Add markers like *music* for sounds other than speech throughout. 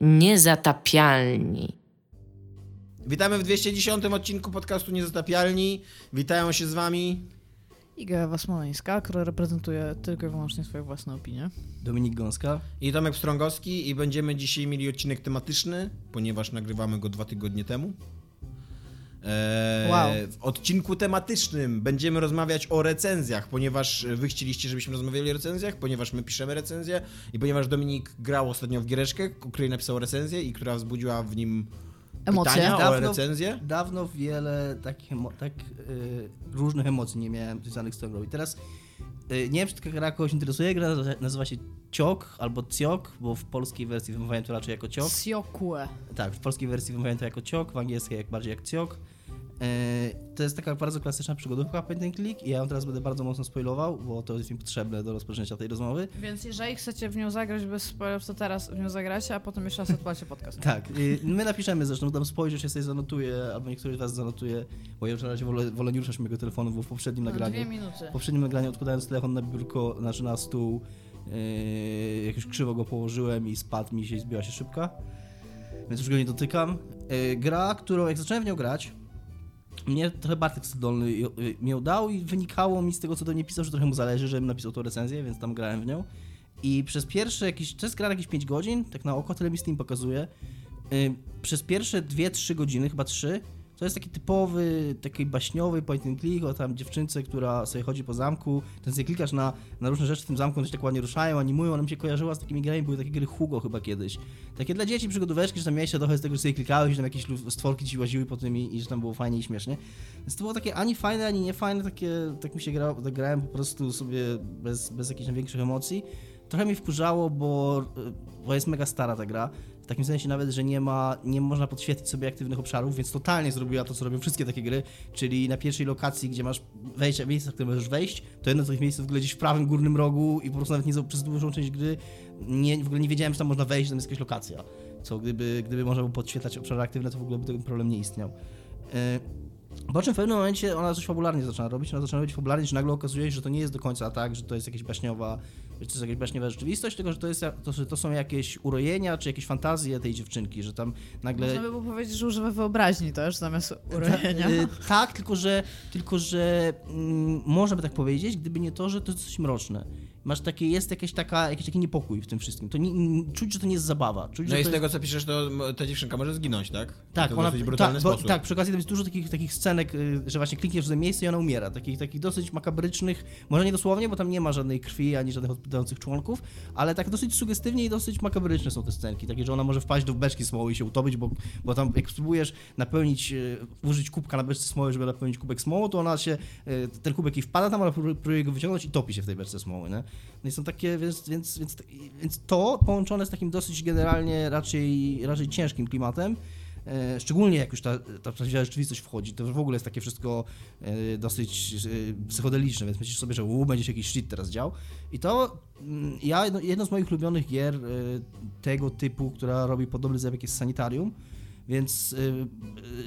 Niezatapialni. Witamy w 210 odcinku podcastu Niezatapialni. Witają się z wami Iga Wasmoleńska, która reprezentuje tylko i wyłącznie swoje własne opinie. Dominik Gąska. i Tomek Strągowski i będziemy dzisiaj mieli odcinek tematyczny, ponieważ nagrywamy go dwa tygodnie temu. Eee, Wow. W odcinku tematycznym będziemy rozmawiać o recenzjach, ponieważ wy chcieliście, żebyśmy rozmawiali o recenzjach, ponieważ my piszemy recenzje i ponieważ Dominik grał ostatnio w giereczkę, o której napisał recenzję i która wzbudziła w nim Emocje. pytania o Dawno- recenzję. Dawno wiele takich tak y, różnych emocji nie miałem związanych z tą grą. I teraz y, nie wiem, czy taka gra kogoś interesuje. Gra nazywa- się Ciok albo Ciok, bo w polskiej wersji wymawiają to raczej jako Ciok. Siokue. Tak, w polskiej wersji wymawiają to jako Ciok, w angielskiej jak bardziej jak Ciok. Y, To jest taka bardzo klasyczna przygodówka point and click i ja ją teraz będę bardzo mocno spoilował, bo to jest mi potrzebne do rozpoczęcia tej rozmowy. Więc jeżeli chcecie w nią zagrać bez spoilerów, to teraz w nią zagracie, a potem jeszcze raz odpalcie podcast. *laughs* Tak, my napiszemy zresztą, tam spojrzeć, ja sobie zanotuję, albo niektóry z was zanotuje, bo ja już na razie wolę, wolę nie ruszać mojego telefonu, bo w poprzednim No, nagraniu, dwie minuty. w poprzednim nagraniu odkładając telefon na biurko, znaczy na stół, yy, jakoś krzywo go położyłem i spadł mi się i zbiła się szybka, więc już go nie dotykam. Yy, gra, którą jak zacząłem w nią grać, mnie trochę Bartek Stodolny y, mi ją dał i wynikało mi z tego, co do mnie pisał, że trochę mu zależy, żebym napisał tą recenzję, więc tam grałem w nią. I przez pierwsze jakieś, to jest gra jakieś 5 godzin, tak na oko, tyle mi Steam pokazuje. Yy, przez pierwsze 2-3 godziny, chyba 3, to jest taki typowy, taki baśniowy point and click o tam dziewczynce, która sobie chodzi po zamku, ten sobie klikasz na, na różne rzeczy w tym zamku, one się tak ładnie ruszają, animują, ona mi się kojarzyła z takimi grami, były takie gry Hugo chyba kiedyś. Takie dla dzieci przygodóweczki, że tam miałeś trochę z tego, że sobie klikałeś, że tam jakieś stworki ci łaziły po tym i, i że tam było fajnie i śmiesznie. Więc to było takie ani fajne, ani niefajne, takie, tak mi się tak grałem po prostu sobie bez, bez jakichś większych emocji. Trochę mi wkurzało, bo, bo jest mega stara ta gra. Takim sensie nawet, że nie ma, nie można podświetlić sobie aktywnych obszarów, więc totalnie zrobiła to, co robią wszystkie takie gry, czyli na pierwszej lokacji, gdzie masz wejście, miejsce, w które możesz wejść, to jedno z tych miejsc w ogóle gdzieś w prawym górnym rogu i po prostu nawet nie przez dużą część gry nie, w ogóle nie wiedziałem, że tam można wejść, że tam jest jakaś lokacja. Co gdyby, gdyby można było podświetlać obszary aktywne, to w ogóle by ten problem nie istniał. Yy, po czym w pewnym momencie ona coś fabularnie zaczyna robić, ona zaczyna robić fabularnie, że nagle okazuje się, że to nie jest do końca tak, że to jest jakaś baśniowa, że to jest jakaś baśniowa rzeczywistość, tylko że to, jest, to, że to są jakieś urojenia, czy jakieś fantazje tej dziewczynki, że tam nagle... Można by było powiedzieć, że używa wyobraźni też zamiast urojenia. Y, tak, tylko że, tylko, że mm, można by tak powiedzieć, gdyby nie to, że to jest coś mroczne. Masz takie, jest jakaś taka, jakiś taki niepokój w tym wszystkim. To nie, czuć, że to nie jest zabawa. Czuć, No i z to tego co piszesz, to ta dziewczynka może zginąć, tak? Tak, ona, brutalny tak, bo, tak, przy okazji tam jest dużo takich, takich scenek, y, że właśnie klikniesz w to miejsce i ona umiera. Takich, takich dosyć makabrycznych, może nie dosłownie, bo tam nie ma żadnej krwi ani żadnych odpadających członków, ale tak dosyć sugestywnie i dosyć makabryczne są te scenki. Takie, że ona może wpaść do beczki smoły i się utopić, bo, bo tam jak spróbujesz napełnić, y, użyć kubka na beczce smoły, żeby napełnić kubek smołą, to ona się, y, ten kubek jej wpada tam, ale pró- próbuje go wyciągnąć i topi się w tej beczce smoły, nie? No i są takie, więc, więc, więc, więc to połączone z takim dosyć generalnie raczej, raczej ciężkim klimatem, E, Szczególnie jak już ta, ta prawdziwa rzeczywistość wchodzi, to w ogóle jest takie wszystko e, dosyć e, psychodeliczne, więc myślisz sobie, że u, będzie się jakiś shit teraz dział. I to mm, ja, jedno, jedno z moich ulubionych gier tego typu, która robi podobny zabieg jest Sanitarium, więc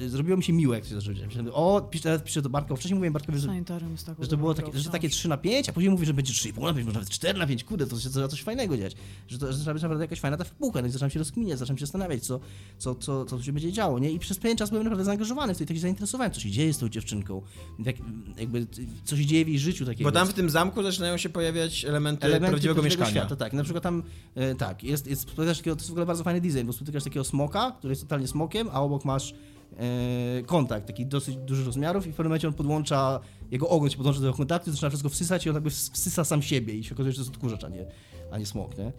e, zrobiło mi się miłe, jak się. Myślałem, O, piszę, teraz piszę do Bartka, wcześniej mówiłem Bartkowi, że jest że to było takie, że takie wciąż. 3 na 5, a później mówi, że będzie 3,5 na 5, może nawet 4 na 5, kurde, to się zaczyna coś fajnego dziać. Że to zaczyna być naprawdę jakaś fajna ta fabułka, no i zacząłem się rozkminiać, zacząłem się zastanawiać, co, co, co, co tu się będzie działo, nie? I przez pewien czas byłem naprawdę zaangażowany w to i tak się zainteresowałem, co się dzieje z tą dziewczynką, jak, jakby, co się dzieje w jej życiu takiego. Bo tam w tym zamku zaczynają się pojawiać elementy, Elementy prawdziwego mieszkania. Świata, tak, na przykład tam, e, tak, jest, jest, takiego, to jest w ogóle bardzo fajny design, bo spotykasz takiego smoka, który jest totalnie smokiem, a obok masz e, kontakt, taki dosyć dużych rozmiarów i w pewnym momencie on podłącza, jego ogon się podłącza do tego kontaktu, zaczyna wszystko wsysać i on jakby ws- wsysa sam siebie i się okazuje, że to jest odkurzacz, a nie, a nie smok, nie?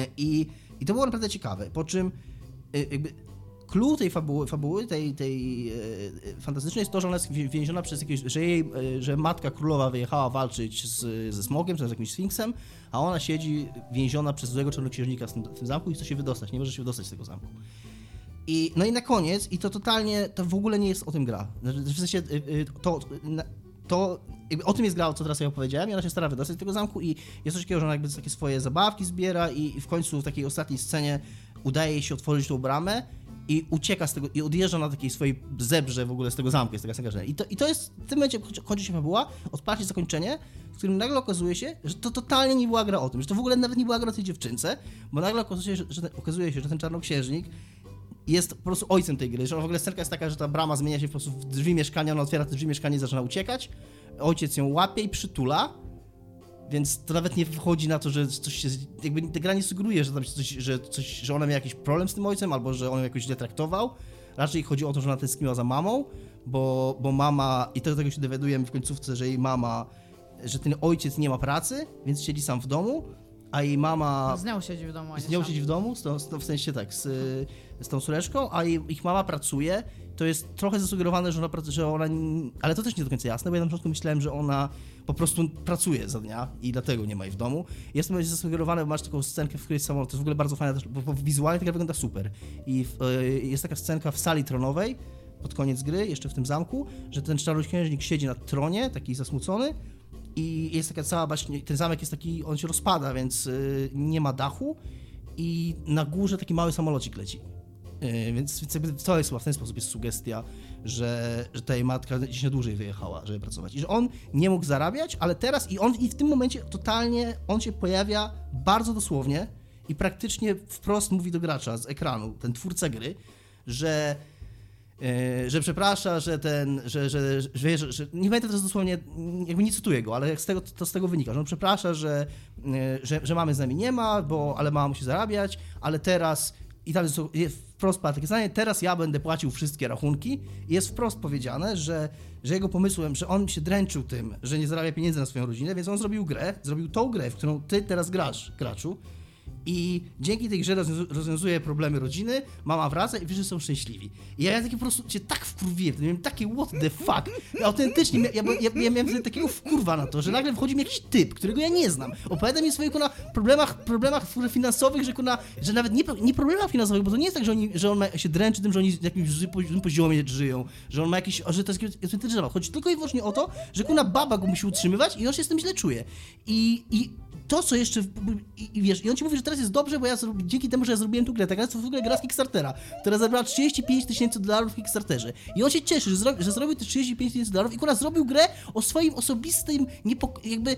E, I, I to było naprawdę ciekawe, po czym e, jakby clue tej fabuły, fabuły tej, tej fantastycznej jest to, że ona jest więziona przez jakieś, że jej, że matka królowa wyjechała walczyć z, ze smogiem, czy z jakimś sfinksem, a ona siedzi więziona przez złego czarnoksiężnika w tym, w tym zamku i chce się wydostać, nie może się wydostać z tego zamku. I, no i na koniec, i to totalnie, to w ogóle nie jest o tym gra. Znaczy, W sensie, y, y, to, to o tym jest gra, co teraz ja opowiedziałem, i ona się stara wydostać z tego zamku i jest coś takiego, że ona jakby takie swoje zabawki zbiera i, i w końcu w takiej ostatniej scenie udaje się otworzyć tą bramę i ucieka z tego, i odjeżdża na takiej swojej zebrze w ogóle z tego zamku, jest taka scenka, I to, I to jest, w tym momencie kończy się fabuła, odpaść zakończenie, w którym nagle okazuje się, że to totalnie nie była gra o tym, że to w ogóle nawet nie była gra o tej dziewczynce, bo nagle okazuje się, że, że, okazuje się, że ten czarnoksiężnik jest po prostu ojcem tej gry, że w ogóle scenka jest taka, że ta brama zmienia się po prostu w drzwi mieszkania, ona otwiera te drzwi mieszkania i zaczyna uciekać, ojciec ją łapie i przytula, więc to nawet nie wchodzi na to, że coś się. Jakby ta gra nie sugeruje, że, tam coś, że, coś, że ona miała jakiś problem z tym ojcem, albo że on ją jakoś źle traktował. Raczej chodzi o to, że ona tęskniła za mamą, bo, bo mama. I to tego się dowiadujemy w końcówce, że jej mama. że ten ojciec nie ma pracy, więc siedzi sam w domu, a jej mama. Z nią siedzi w domu, Z nią siedzi w domu, z tą, z tą, w sensie tak, z, z tą córeczką, a jej, ich mama pracuje. To jest trochę zasugerowane, że ona, że ona. Ale to też nie do końca jasne, bo ja na początku myślałem, że ona po prostu pracuje za dnia i dlatego nie ma jej w domu. Jest to zasugerowane, bo masz taką scenkę, w której samolot. To jest w ogóle bardzo fajne, bo, bo wizualnie ta gra wygląda super. I w, e, jest taka scenka w sali tronowej pod koniec gry, jeszcze w tym zamku, że ten czarnoksiężnik siedzi na tronie, taki zasmucony, i jest taka cała właśnie, ten zamek jest taki, on się rozpada, więc y, nie ma dachu i na górze taki mały samolocik leci. Y, więc, więc to jest w ten sposób jest sugestia, że, że ta jej matka gdzieś na dłużej wyjechała, żeby pracować. I że on nie mógł zarabiać, ale teraz i on i w tym momencie totalnie on się pojawia bardzo dosłownie i praktycznie wprost mówi do gracza z ekranu, ten twórca gry, że że przeprasza, że ten, że, że, że, że, że nie pamiętam teraz dosłownie, jakby nie cytuję go, ale z tego, to z tego wynika, że on przeprasza, że, e, że, że mamy z nami nie ma, bo, ale mama musi zarabiać, ale teraz, i tam jest, jest wprost takie zdanie, teraz ja będę płacił wszystkie rachunki. I jest wprost powiedziane, że, że jego pomysłem, że on się dręczył tym, że nie zarabia pieniędzy na swoją rodzinę, więc on zrobił grę, zrobił tą grę, w którą ty teraz grasz, graczu, i dzięki tej grze rozwiązu- rozwiązuje problemy rodziny, mama wraca i wszyscy są szczęśliwi. I ja taki po prostu się tak wkurwiłem, miałem takie what the fuck. Autentycznie, ja, ja, ja miałem wtedy takiego wkurwa na to, że nagle wchodzi mi jakiś typ, którego ja nie znam. Opowiada mi o swoich kuna, problemach, problemach finansowych, że, kuna, że nawet nie, nie problemach finansowych, bo to nie jest tak, że, oni, że on ma, się dręczy tym, że oni w jakimś złym pozi- poziomie żyją, że on ma jakiś, że to jest autentyczny. Chodzi tylko i wyłącznie o to, że kuna baba go musi utrzymywać i on się z tym źle czuje. I, i to, co jeszcze, i, i wiesz, i on ci mówi, że teraz jest dobrze, bo ja dzięki temu, że ja zrobiłem tu grę, ta gra to w ogóle gra z Kickstartera, która zabrała 35 tysięcy dolarów w Kickstarterze. I on się cieszy, że, zro, że zrobił te 35 tysięcy dolarów i akurat zrobił grę o swoim osobistym, niepoko- jakby,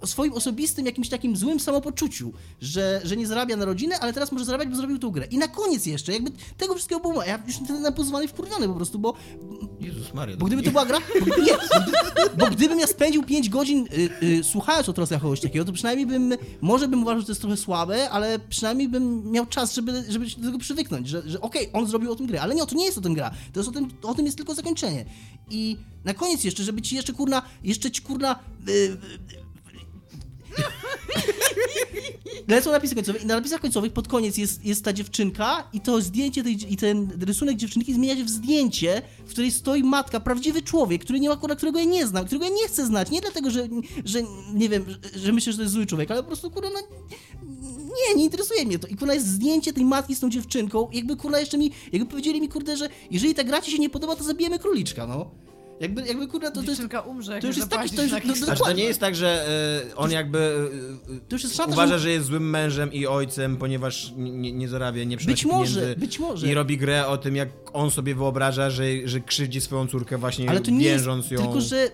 o swoim osobistym jakimś takim złym samopoczuciu, że, że nie zarabia na rodzinę, ale teraz może zarabiać, bo zrobił tą grę. I na koniec jeszcze, jakby tego wszystkiego było, ja już jestem napozwany wkurwiony po prostu, bo Jezus Maria. bo gdyby to była gra. Bo, nie, bo gdybym ja spędził 5 godzin y, y, słuchając o trosach kogoś takiego, to przynajmniej bym. Może bym uważał, że to jest trochę słabe, ale przynajmniej bym miał czas, żeby, żeby się do tego przywyknąć. Że, że okej, on zrobił o tym grę, ale nie, to nie jest o tym gra. To jest o tym, o tym jest tylko zakończenie. I na koniec jeszcze, żeby ci jeszcze kurna, jeszcze ci kurna. Y, y, Lecą napisy końcowe i na napisach końcowych pod koniec jest, jest ta dziewczynka i to zdjęcie tej, i ten rysunek dziewczynki zmienia się w zdjęcie, w której stoi matka, prawdziwy człowiek, który nie ma, którego ja nie znam, którego ja nie chcę znać, nie dlatego, że, że nie wiem, że, że myślę, że to jest zły człowiek, ale po prostu, kurwa, no, nie, nie interesuje mnie to. I kurwa jest zdjęcie tej matki z tą dziewczynką, jakby kurwa jeszcze mi, jakby powiedzieli mi, kurde, że jeżeli ta gra ci się nie podoba, to zabijemy króliczka, no. Jakby, jakby kurwa, to, to jest... Umrze, to już jest taki- to już- no. Znaczy to nie jest tak, że e, on jakby e, To już jest szansa, uważa, że- że jest złym mężem i ojcem, ponieważ nie, nie zarabia, nie przynosi Być może, pieniędzy. być może. I robi grę o tym, jak on sobie wyobraża, że, że krzywdzi swoją córkę właśnie Ale to nie jest, wiążąc ją... tylko że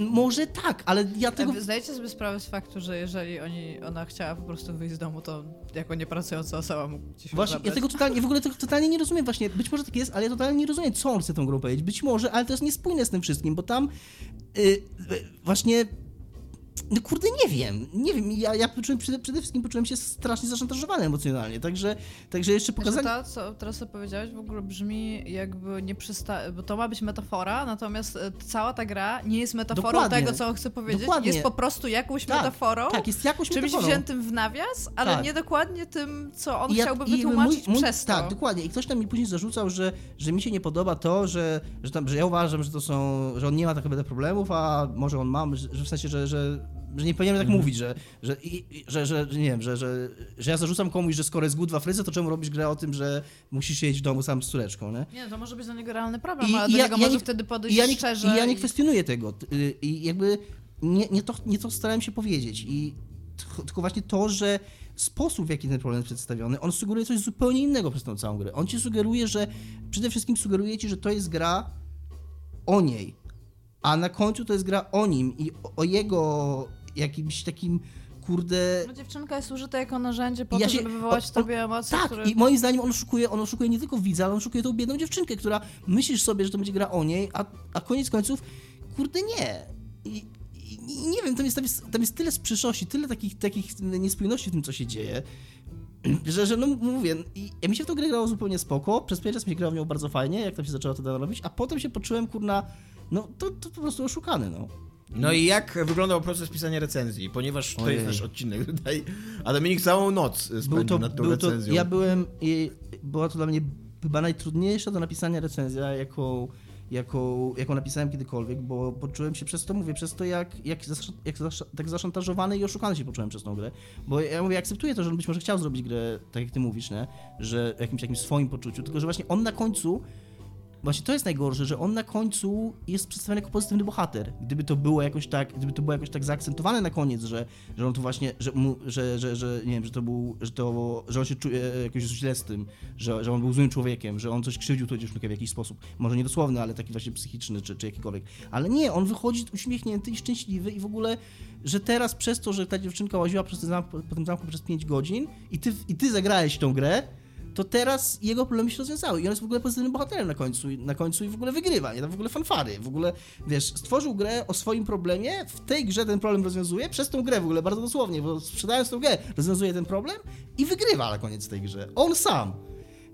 może tak, ale ja tego... Zdajecie sobie sprawę z faktu, że jeżeli oni, ona chciała po prostu wyjść z domu, to jako niepracująca osoba mógł ją Właśnie, ja zabrać. tego totalnie, w ogóle tego totalnie nie rozumiem właśnie, być może tak jest, ale ja totalnie nie rozumiem, co on chce tą grą powiedzieć, być może, ale to jest niespójne z tym wszystkim, bo tam y, y, właśnie, no kurde, nie wiem, nie wiem, ja, ja poczułem, przede, przede wszystkim poczułem się strasznie zaszantażowany emocjonalnie, także, także jeszcze pokazanie... to, co teraz co powiedziałeś, w ogóle brzmi jakby nie przysta... bo to ma być metafora, natomiast e, cała ta gra nie jest metaforą Dokładnie. tego, co on chce powiedzieć. Dokładnie. Jest po prostu jakąś Tak, metaforą, Tak, jest jakąś czymś metaforą. wziętym w nawias, ale Tak. nie dokładnie tym, co on ja- chciałby wytłumaczyć mój- mój- przez to. Tak, dokładnie. I ktoś tam mi później zarzucał, że, że mi się nie podoba to, że, że, tam, że ja uważam, że to są, że on nie ma tak naprawdę problemów, a może on ma, że, że w sensie, że, że, że nie powinienem tak Mhm. mówić, że, że, i, że, że, nie wiem, że, że, że ja zarzucam komuś, że skoro jest good w Afryce, to czemu robisz grę o tym, że musisz siedzieć w domu sam z córeczką, nie? Nie, to może być dla niego realny problem, I- ale i do ja- niego ja może nie- wtedy podejść ja nie, szczerze. i ja nie kwestionuję tego. Y, I jakby nie, nie, to, nie to starałem się powiedzieć. I tylko właśnie to, że sposób, w jaki ten problem jest przedstawiony, on sugeruje coś zupełnie innego przez tą całą grę. On ci sugeruje, że przede wszystkim sugeruje ci, że to jest gra o niej, a na końcu to jest gra o nim i o jego jakimś takim kurde No, dziewczynka jest użyta jako narzędzie po Ja to, się- żeby wywołać w tobie emocje, Tak, które... i moim zdaniem on oszukuje, on oszukuje nie tylko widza, ale on oszukuje tą biedną dziewczynkę, która myślisz sobie, że to będzie gra o niej, a, a koniec końców, kurde nie. I, nie wiem, tam jest, tam, jest, tam jest tyle sprzeczności, tyle takich, takich niespójności w tym, co się dzieje, *clears throat* że, że no mówię, i, ja mi się w tą grę grało zupełnie spoko, przez pewien czas mi się grało w nią bardzo fajnie, jak tam się zaczęło to robić, a potem się poczułem, kurna, no to, to po prostu oszukany, no. No i jak wyglądał proces pisania recenzji? Ponieważ to Ojej. jest nasz odcinek tutaj, a Dominik całą noc spędził Był to, nad tą był to, recenzją. ja byłem, i była to dla mnie chyba najtrudniejsza do napisania recenzja, jaką, jaką, jaką napisałem kiedykolwiek, bo poczułem się przez to, mówię, przez to jak, jak, zasz, jak zasz, tak zaszantażowany i oszukany się poczułem przez tą grę. Bo ja mówię, akceptuję to, że on być może chciał zrobić grę, tak jak ty mówisz, nie? że w jakimś, jakimś swoim poczuciu, tylko że właśnie on na końcu Właśnie to jest najgorsze, że on na końcu jest przedstawiony jako pozytywny bohater. Gdyby to było jakoś tak, gdyby to było jakoś tak zaakcentowane na koniec, że, że on tu właśnie, że, mu, że, że, że nie wiem, że to był, że to, że on się czuje jakoś źle z tym, że, że on był złym człowiekiem, że on coś krzywdził tą dziewczynkę w jakiś sposób. Może nie dosłowny, ale taki właśnie psychiczny czy, czy jakikolwiek. Ale nie, on wychodzi uśmiechnięty i szczęśliwy i w ogóle, że teraz przez to, że ta dziewczynka łaziła przez ten zamk, po tym zamku przez 5 godzin i ty, i ty zagrałeś tą grę, to teraz jego problemy się rozwiązały i on jest w ogóle pozytywnym bohaterem na końcu, na końcu i w ogóle wygrywa, nie? Tam w ogóle fanfary, w ogóle, wiesz, stworzył grę o swoim problemie, w tej grze ten problem rozwiązuje, przez tą grę w ogóle, bardzo dosłownie, bo sprzedając tą grę rozwiązuje ten problem i wygrywa na koniec tej grze. On sam.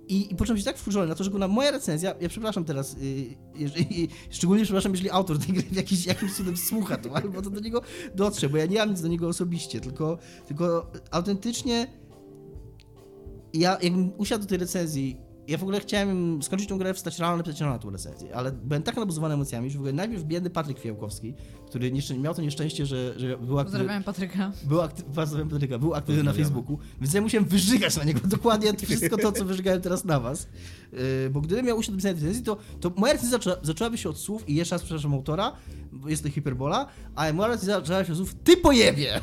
I, I poczułem się tak wkurzony na to, że na moja recenzja, ja przepraszam teraz, yy, jeżeli, szczególnie przepraszam, jeżeli autor tej gry jakiś, jakimś cudem słucha to, albo to do niego dotrze, bo ja nie mam nic do niego osobiście, tylko, tylko autentycznie ja jakbym usiadł do tej recenzji, ja w ogóle chciałem skończyć tą grę, wstać rano, napisać rano na tą recenzję, ale byłem tak nabuzowany emocjami, że w ogóle najpierw biedny Patryk Fiałkowski, który nieszczę- miał to nieszczęście, że, że był aktywny, Pozdrawiam Patryka. był, akty- pozdrawiam Patryka, był aktywny na. Facebooku, więc ja musiałem wyżygać na niego dokładnie wszystko to, co wyżygałem teraz na was. Yy, bo gdybym miał usiąść do pisania recenzji, to, to moja recenzja zaczęła, zaczęłaby się od słów, i jeszcze raz przepraszam autora, bo jest to hiperbola, ale moja recenzja zaczęła się od słów ty pojebie!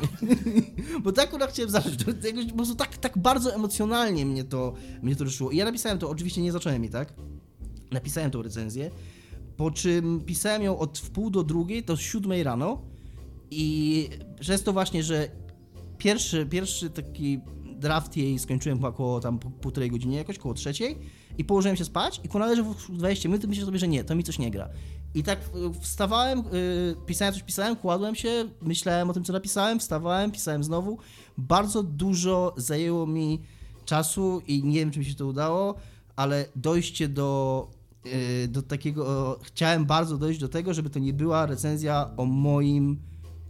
*laughs* bo tak akurat chciałem zacząć, to jakoś po prostu tak, tak bardzo emocjonalnie mnie to, mnie to ruszyło. I ja napisałem to, oczywiście nie zacząłem jej, tak? Napisałem tą recenzję, po czym pisałem ją od wpół do drugiej, do siódmej rano i przez to właśnie, że pierwszy, pierwszy taki draft jej skończyłem około tam półtorej godziny, jakoś koło trzeciej i położyłem się spać i ku należy w 20 minut myślę sobie, że nie, to mi coś nie gra. I tak y, wstawałem, y, pisałem coś, pisałem, kładłem się, myślałem o tym, co napisałem, wstawałem, pisałem znowu. Bardzo dużo zajęło mi czasu i nie wiem, czy mi się to udało, ale dojście do, do takiego, chciałem bardzo dojść do tego, żeby to nie była recenzja o moim,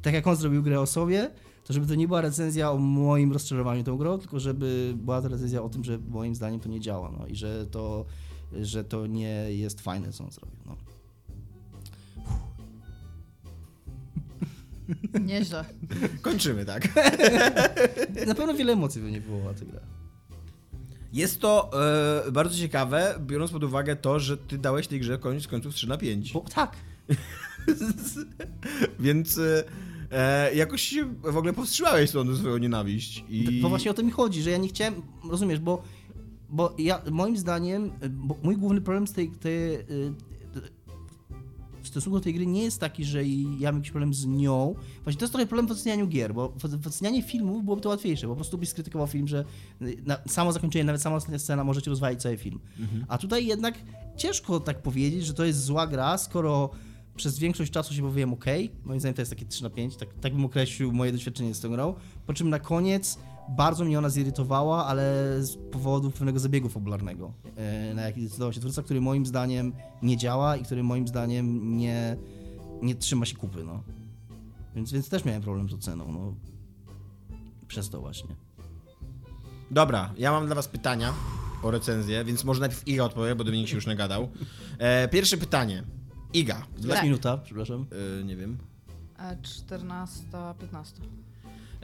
tak jak on zrobił grę o sobie, to żeby to nie była recenzja o moim rozczarowaniu tą grą, tylko żeby była to recenzja o tym, że moim zdaniem to nie działa, no i że to, że to nie jest fajne, co on zrobił, no. Nieźle. Kończymy, tak? *laughs* Na pewno wiele emocji by nie wywołała ta gra. Jest to e, bardzo ciekawe, biorąc pod uwagę to, że ty dałeś tej grze koniec końców 3 na 5. Bo, tak, *laughs* Więc e, e, jakoś się w ogóle powstrzymałeś tą swoją nienawiść. I... Bo właśnie o to mi chodzi, że ja nie chciałem, rozumiesz, bo, bo ja, moim zdaniem, y, bo mój główny problem z tej, tej w stosunku do tej gry nie jest taki, że ja mam jakiś problem z nią. Właśnie to jest trochę problem w ocenianiu gier, bo w, ocenianiu filmów byłoby to łatwiejsze, bo po prostu byś skrytykował film, że y, na, samo zakończenie, nawet sama ostatnia scena może ci rozwalić cały film. A tutaj jednak ciężko tak powiedzieć, że to jest zła gra, skoro przez większość czasu się powiem ok. Moim zdaniem to jest takie 3 na 5, tak, tak bym określił moje doświadczenie z tą grą. Po czym na koniec bardzo mnie ona zirytowała, ale z powodu pewnego zabiegu fabularnego, e, na jaki zdecydował się twórca, który moim zdaniem nie działa i który moim zdaniem nie, nie trzyma się kupy, no. Więc, więc też miałem problem z oceną, no. Przez to właśnie. Dobra, ja mam dla was pytania o recenzję, więc może najpierw Iga odpowie, bo Dominik się już nagadał. E, pierwsze pytanie. Iga. Dla... Dla minuta, przepraszam. E, nie wiem. E, 14, 15.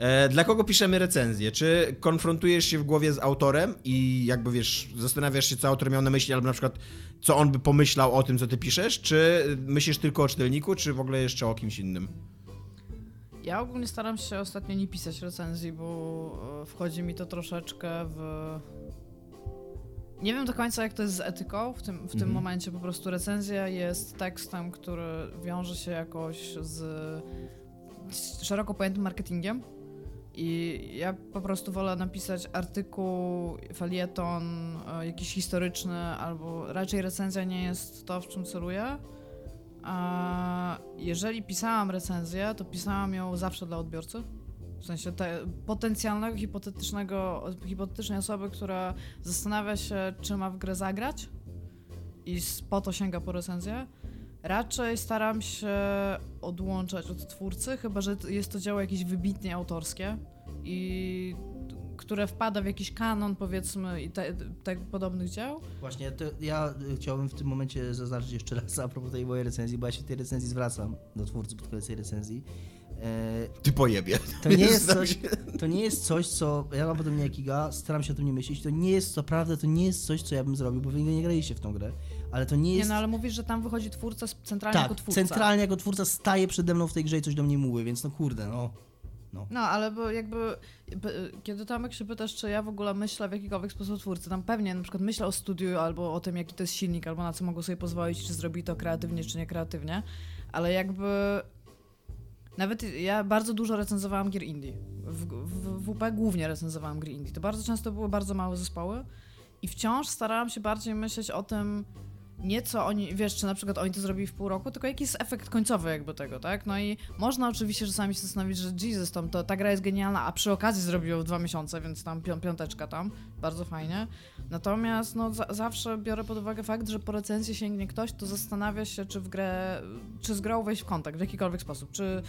E, dla kogo piszemy recenzję? Czy konfrontujesz się w głowie z autorem i jakby wiesz, zastanawiasz się, co autor miał na myśli, albo na przykład, co on by pomyślał o tym, co ty piszesz? Czy myślisz tylko o czytelniku, czy w ogóle jeszcze o kimś innym? Ja ogólnie staram się ostatnio nie pisać recenzji, bo e, wchodzi mi to troszeczkę w. Nie wiem do końca, jak to jest z etyką w tym, w tym Mhm. momencie. Po prostu recenzja jest tekstem, który wiąże się jakoś z, z szeroko pojętym marketingiem. I ja po prostu wolę napisać artykuł, felieton, e, jakiś historyczny, albo raczej recenzja nie jest to, w czym celuję. A jeżeli pisałam recenzję, to pisałam ją zawsze dla odbiorcy. W sensie te potencjalnego, hipotetycznego, hipotetycznej osoby, która zastanawia się, czy ma w grę zagrać i po to sięga po recenzję. Raczej staram się odłączać od twórcy, chyba że jest to dzieło jakieś wybitnie autorskie i które wpada w jakiś kanon, powiedzmy, i te, te podobnych dzieł. Właśnie, ja y, chciałbym w tym momencie zaznaczyć jeszcze raz a propos tej mojej recenzji, bo ja się w tej recenzji zwracam do twórcy pod koniec tej recenzji. Ty pojebie. To nie jest coś, to nie jest coś, co. Ja mam podobnie jak Iga, staram się o tym nie myśleć. To nie jest, co prawda, to nie jest coś, co ja bym zrobił, bo wy nie graliście w tą grę. Ale to nie Nie jest. no, ale mówisz, że tam wychodzi twórca z- centralnie jako tak, twórca. centralnie jako twórca staje przede mną w tej grze i coś do mnie mówi, więc no kurde, no. No, ale bo jakby, kiedy Tomek się pytasz, czy ja w ogóle myślę w jakikolwiek sposób twórcy, tam pewnie na przykład myślę o studiu albo o tym, jaki to jest silnik, albo na co mogą sobie pozwolić, czy zrobi to kreatywnie, czy nie kreatywnie, ale jakby nawet ja bardzo dużo recenzowałam gier indie. W, w, w WP głównie recenzowałam gry indie. To bardzo często były bardzo małe zespoły i wciąż starałam się bardziej myśleć o tym, nie co oni, wiesz, czy na przykład oni to zrobili w pół roku, tylko jaki jest efekt końcowy jakby tego, tak? No i można oczywiście czasami się zastanowić, że Jesus, tam, to, ta gra jest genialna, a przy okazji zrobił ją w dwa miesiące, więc tam pią, piąteczka tam, bardzo fajnie. Natomiast no za, zawsze biorę pod uwagę fakt, że po recenzji sięgnie ktoś, to zastanawia się, czy w grę, czy z grą wejść w kontakt w jakikolwiek sposób, czy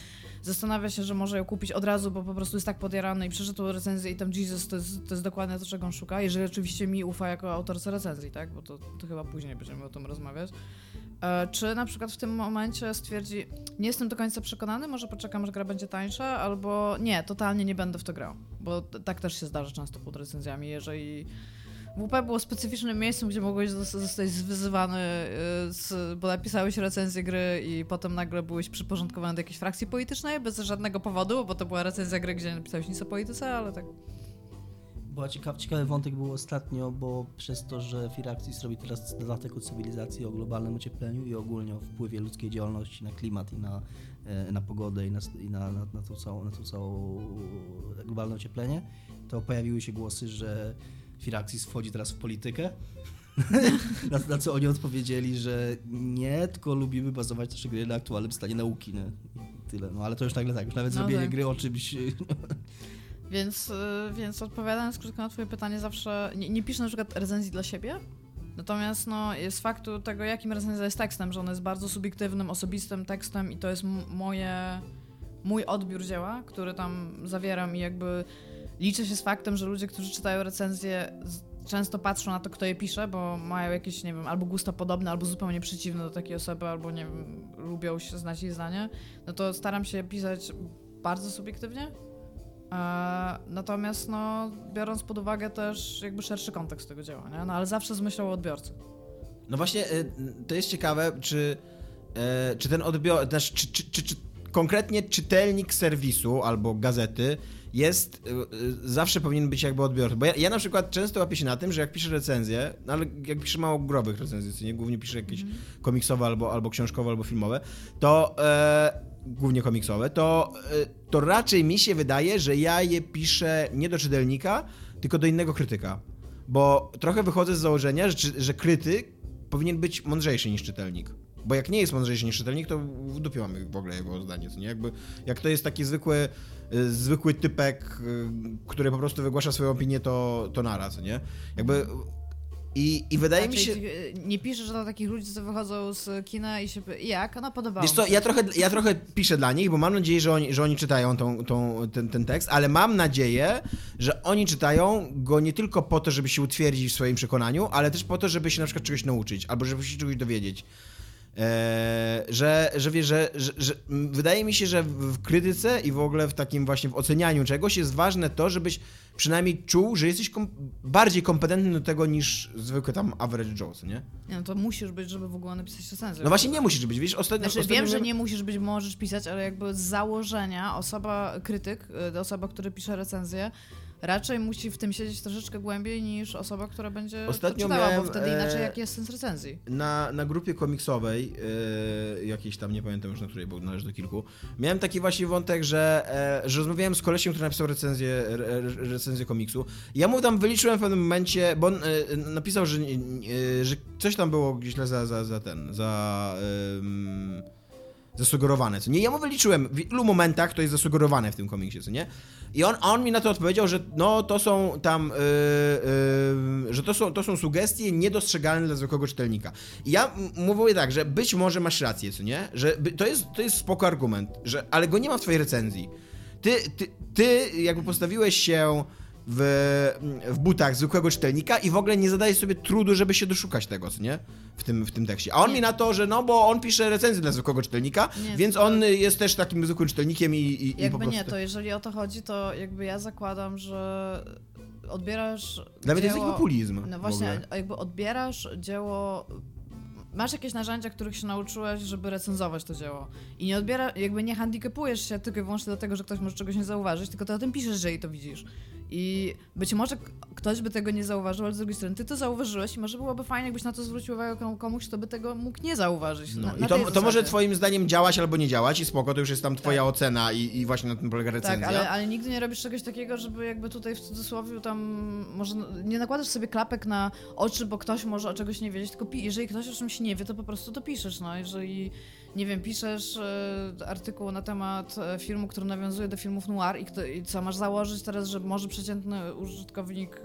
zastanawia się, że może ją kupić od razu, bo po prostu jest tak podjarany i przeczytał recenzję i tam Jesus to jest, to jest dokładnie to, czego on szuka, jeżeli oczywiście mi ufa jako autorce recenzji, tak? Bo to, to chyba później będziemy o tym rozmawiać. E, Czy na przykład w tym momencie stwierdzi, nie jestem do końca przekonany, może poczekam, że gra będzie tańsza, albo nie, totalnie nie będę w to grał. Bo tak też się zdarza często pod recenzjami, jeżeli WP było specyficznym miejscem, gdzie mogłeś zos- zostać wyzywany, z, bo napisałeś recenzję gry i potem nagle byłeś przyporządkowany do jakiejś frakcji politycznej bez żadnego powodu, bo to była recenzja gry, gdzie nie napisałeś nic o polityce, ale tak. Była ciekaw, ciekawy wątek był ostatnio, bo przez to, że Firaxis robi teraz dodatek o cywilizacji, o globalnym ociepleniu i ogólnie o wpływie ludzkiej działalności na klimat i na, e, na pogodę i na, i na, na, na, tą całą, na całą globalne ocieplenie, to pojawiły się głosy, że Firaxis wchodzi teraz w politykę. *laughs* na, na co oni odpowiedzieli, że nie, tylko lubimy bazować nasze gry na aktualnym stanie nauki. Nie? Tyle. No ale to już nagle tak, już nawet No zrobienie tak. gry o czymś *laughs* Więc, y, więc odpowiadając krótko na twoje pytanie, zawsze nie, nie piszę na przykład recenzji dla siebie, natomiast no, jest faktu tego, jakim recenzja jest tekstem, że on jest bardzo subiektywnym, osobistym tekstem i to jest moje, mój odbiór dzieła, który tam zawieram i jakby liczę się z faktem, że ludzie, którzy czytają recenzje z- często patrzą na to, kto je pisze, bo mają jakieś, nie wiem, albo gusta podobne, albo zupełnie przeciwne do takiej osoby, albo nie wiem, lubią się znać jej zdanie, no to staram się pisać bardzo subiektywnie, Natomiast, no, biorąc pod uwagę też jakby szerszy kontekst tego dzieła, nie? No, ale zawsze z myślą o odbiorcy. No właśnie, y, to jest ciekawe, czy, e, czy ten odbior, też, czy, czy, czy, czy konkretnie czytelnik serwisu albo gazety jest, y, y, zawsze powinien być jakby odbiorcą. Bo ja, ja na przykład często łapię się na tym, że jak piszę recenzję, no ale jak piszę mało growych recenzji, nie, głównie piszę jakieś komiksowe albo, albo książkowe, albo filmowe, to e, głównie komiksowe, to, e, to raczej mi się wydaje, że ja je piszę nie do czytelnika, tylko do innego krytyka. Bo trochę wychodzę z założenia, że, że krytyk powinien być mądrzejszy niż czytelnik. Bo jak nie jest mądrzejszy niż czytelnik, to w dupie mamy w ogóle jego zdanie, co nie? Jakby, jak to jest taki zwykły, zwykły typek, y, który po prostu wygłasza swoją opinię, to, to naraz, nie? Jakby... I, I wydaje mi się... Y, Nie piszę, że do takich ludzi, co wychodzą z kina i się... Jak? No, podobało Wiesz co, ja trochę, ja trochę piszę dla nich, bo mam nadzieję, że oni, że oni czytają tą, tą, ten, ten tekst, ale mam nadzieję, że oni czytają go nie tylko po to, żeby się utwierdzić w swoim przekonaniu, ale też po to, żeby się na przykład czegoś nauczyć, albo żeby się czegoś dowiedzieć. E, że, że wiesz, że, że, że wydaje mi się, że w krytyce i w ogóle w takim właśnie w ocenianiu czegoś jest ważne to, żebyś przynajmniej czuł, że jesteś kom bardziej kompetentny do tego niż zwykły tam average Joe, co nie? Nie, no to musisz być, żeby w ogóle napisać recenzję. No właśnie nie musisz być, wiesz, ostatnio... Znaczy, ostatnio wiem, że nie musisz być, możesz pisać, ale jakby z założenia osoba, krytyk, y, osoba, która pisze recenzję, raczej musi w tym siedzieć troszeczkę głębiej niż osoba, która będzie Ostatnio to czytała, miałem, bo wtedy e, inaczej jaki jest sens recenzji. na, na grupie komiksowej, yy, jakiejś tam, nie pamiętam już na której, bo należy do kilku, miałem taki właśnie wątek, że, e, że rozmawiałem z kolesiem, który napisał recenzję, re, re- recenzję komiksu. Ja mu tam wyliczyłem w pewnym momencie, bo on e, napisał, że, e, że coś tam było źle za, za, za ten, za... em, zasugerowane, co nie? Ja mu wyliczyłem, w ilu momentach to jest zasugerowane w tym komiksie, co nie? I on, on mi na to odpowiedział, że no to są tam, yy, yy, że to są, to są sugestie niedostrzegalne dla zwykłego czytelnika. I ja mówię tak, że być może masz rację, co nie? Że to, jest, to jest spoko argument, że, ale go nie ma w twojej recenzji. Ty, ty, ty jakby postawiłeś się w, w butach zwykłego czytelnika i w ogóle nie zadajesz sobie trudu, żeby się doszukać tego, co nie? W tym, w tym tekście. A on Nie. mi na to, że no bo on pisze recenzję dla zwykłego czytelnika, Nie, więc to- on jest też takim zwykłym czytelnikiem i, i, i po Jakby prostu... nie, to jeżeli o to chodzi, to jakby ja zakładam, że odbierasz jest dzieło... taki populizm. No właśnie, jakby odbierasz dzieło. Masz jakieś narzędzia, których się nauczyłeś, żeby recenzować to dzieło. I nie odbiera, jakby nie handicapujesz się tylko i wyłącznie dlatego, że ktoś może czegoś nie zauważyć, tylko ty o tym piszesz, jeżeli to widzisz. I być może ktoś by tego nie zauważył, ale z drugiej strony ty to zauważyłeś i może byłoby fajnie, jakbyś na to zwrócił uwagę komu- komuś, kto by tego mógł nie zauważyć. No, na, I to, to może twoim zdaniem działać albo nie działać i spoko, to już jest tam twoja ocena i, i właśnie na tym polega recenzja. Tak, ale, ale nigdy nie robisz czegoś takiego, żeby jakby tutaj w cudzysłowie tam może nie nakładasz sobie klapek na oczy, bo ktoś może o czegoś nie wiedzieć, tylko jeżeli ktoś o czymś nie wie, to po prostu to piszesz, no. Jeżeli, nie wiem, piszesz e, artykuł na temat e, filmu, który nawiązuje do filmów noir i, kto, i co, masz założyć teraz, że może przeciętny użytkownik e,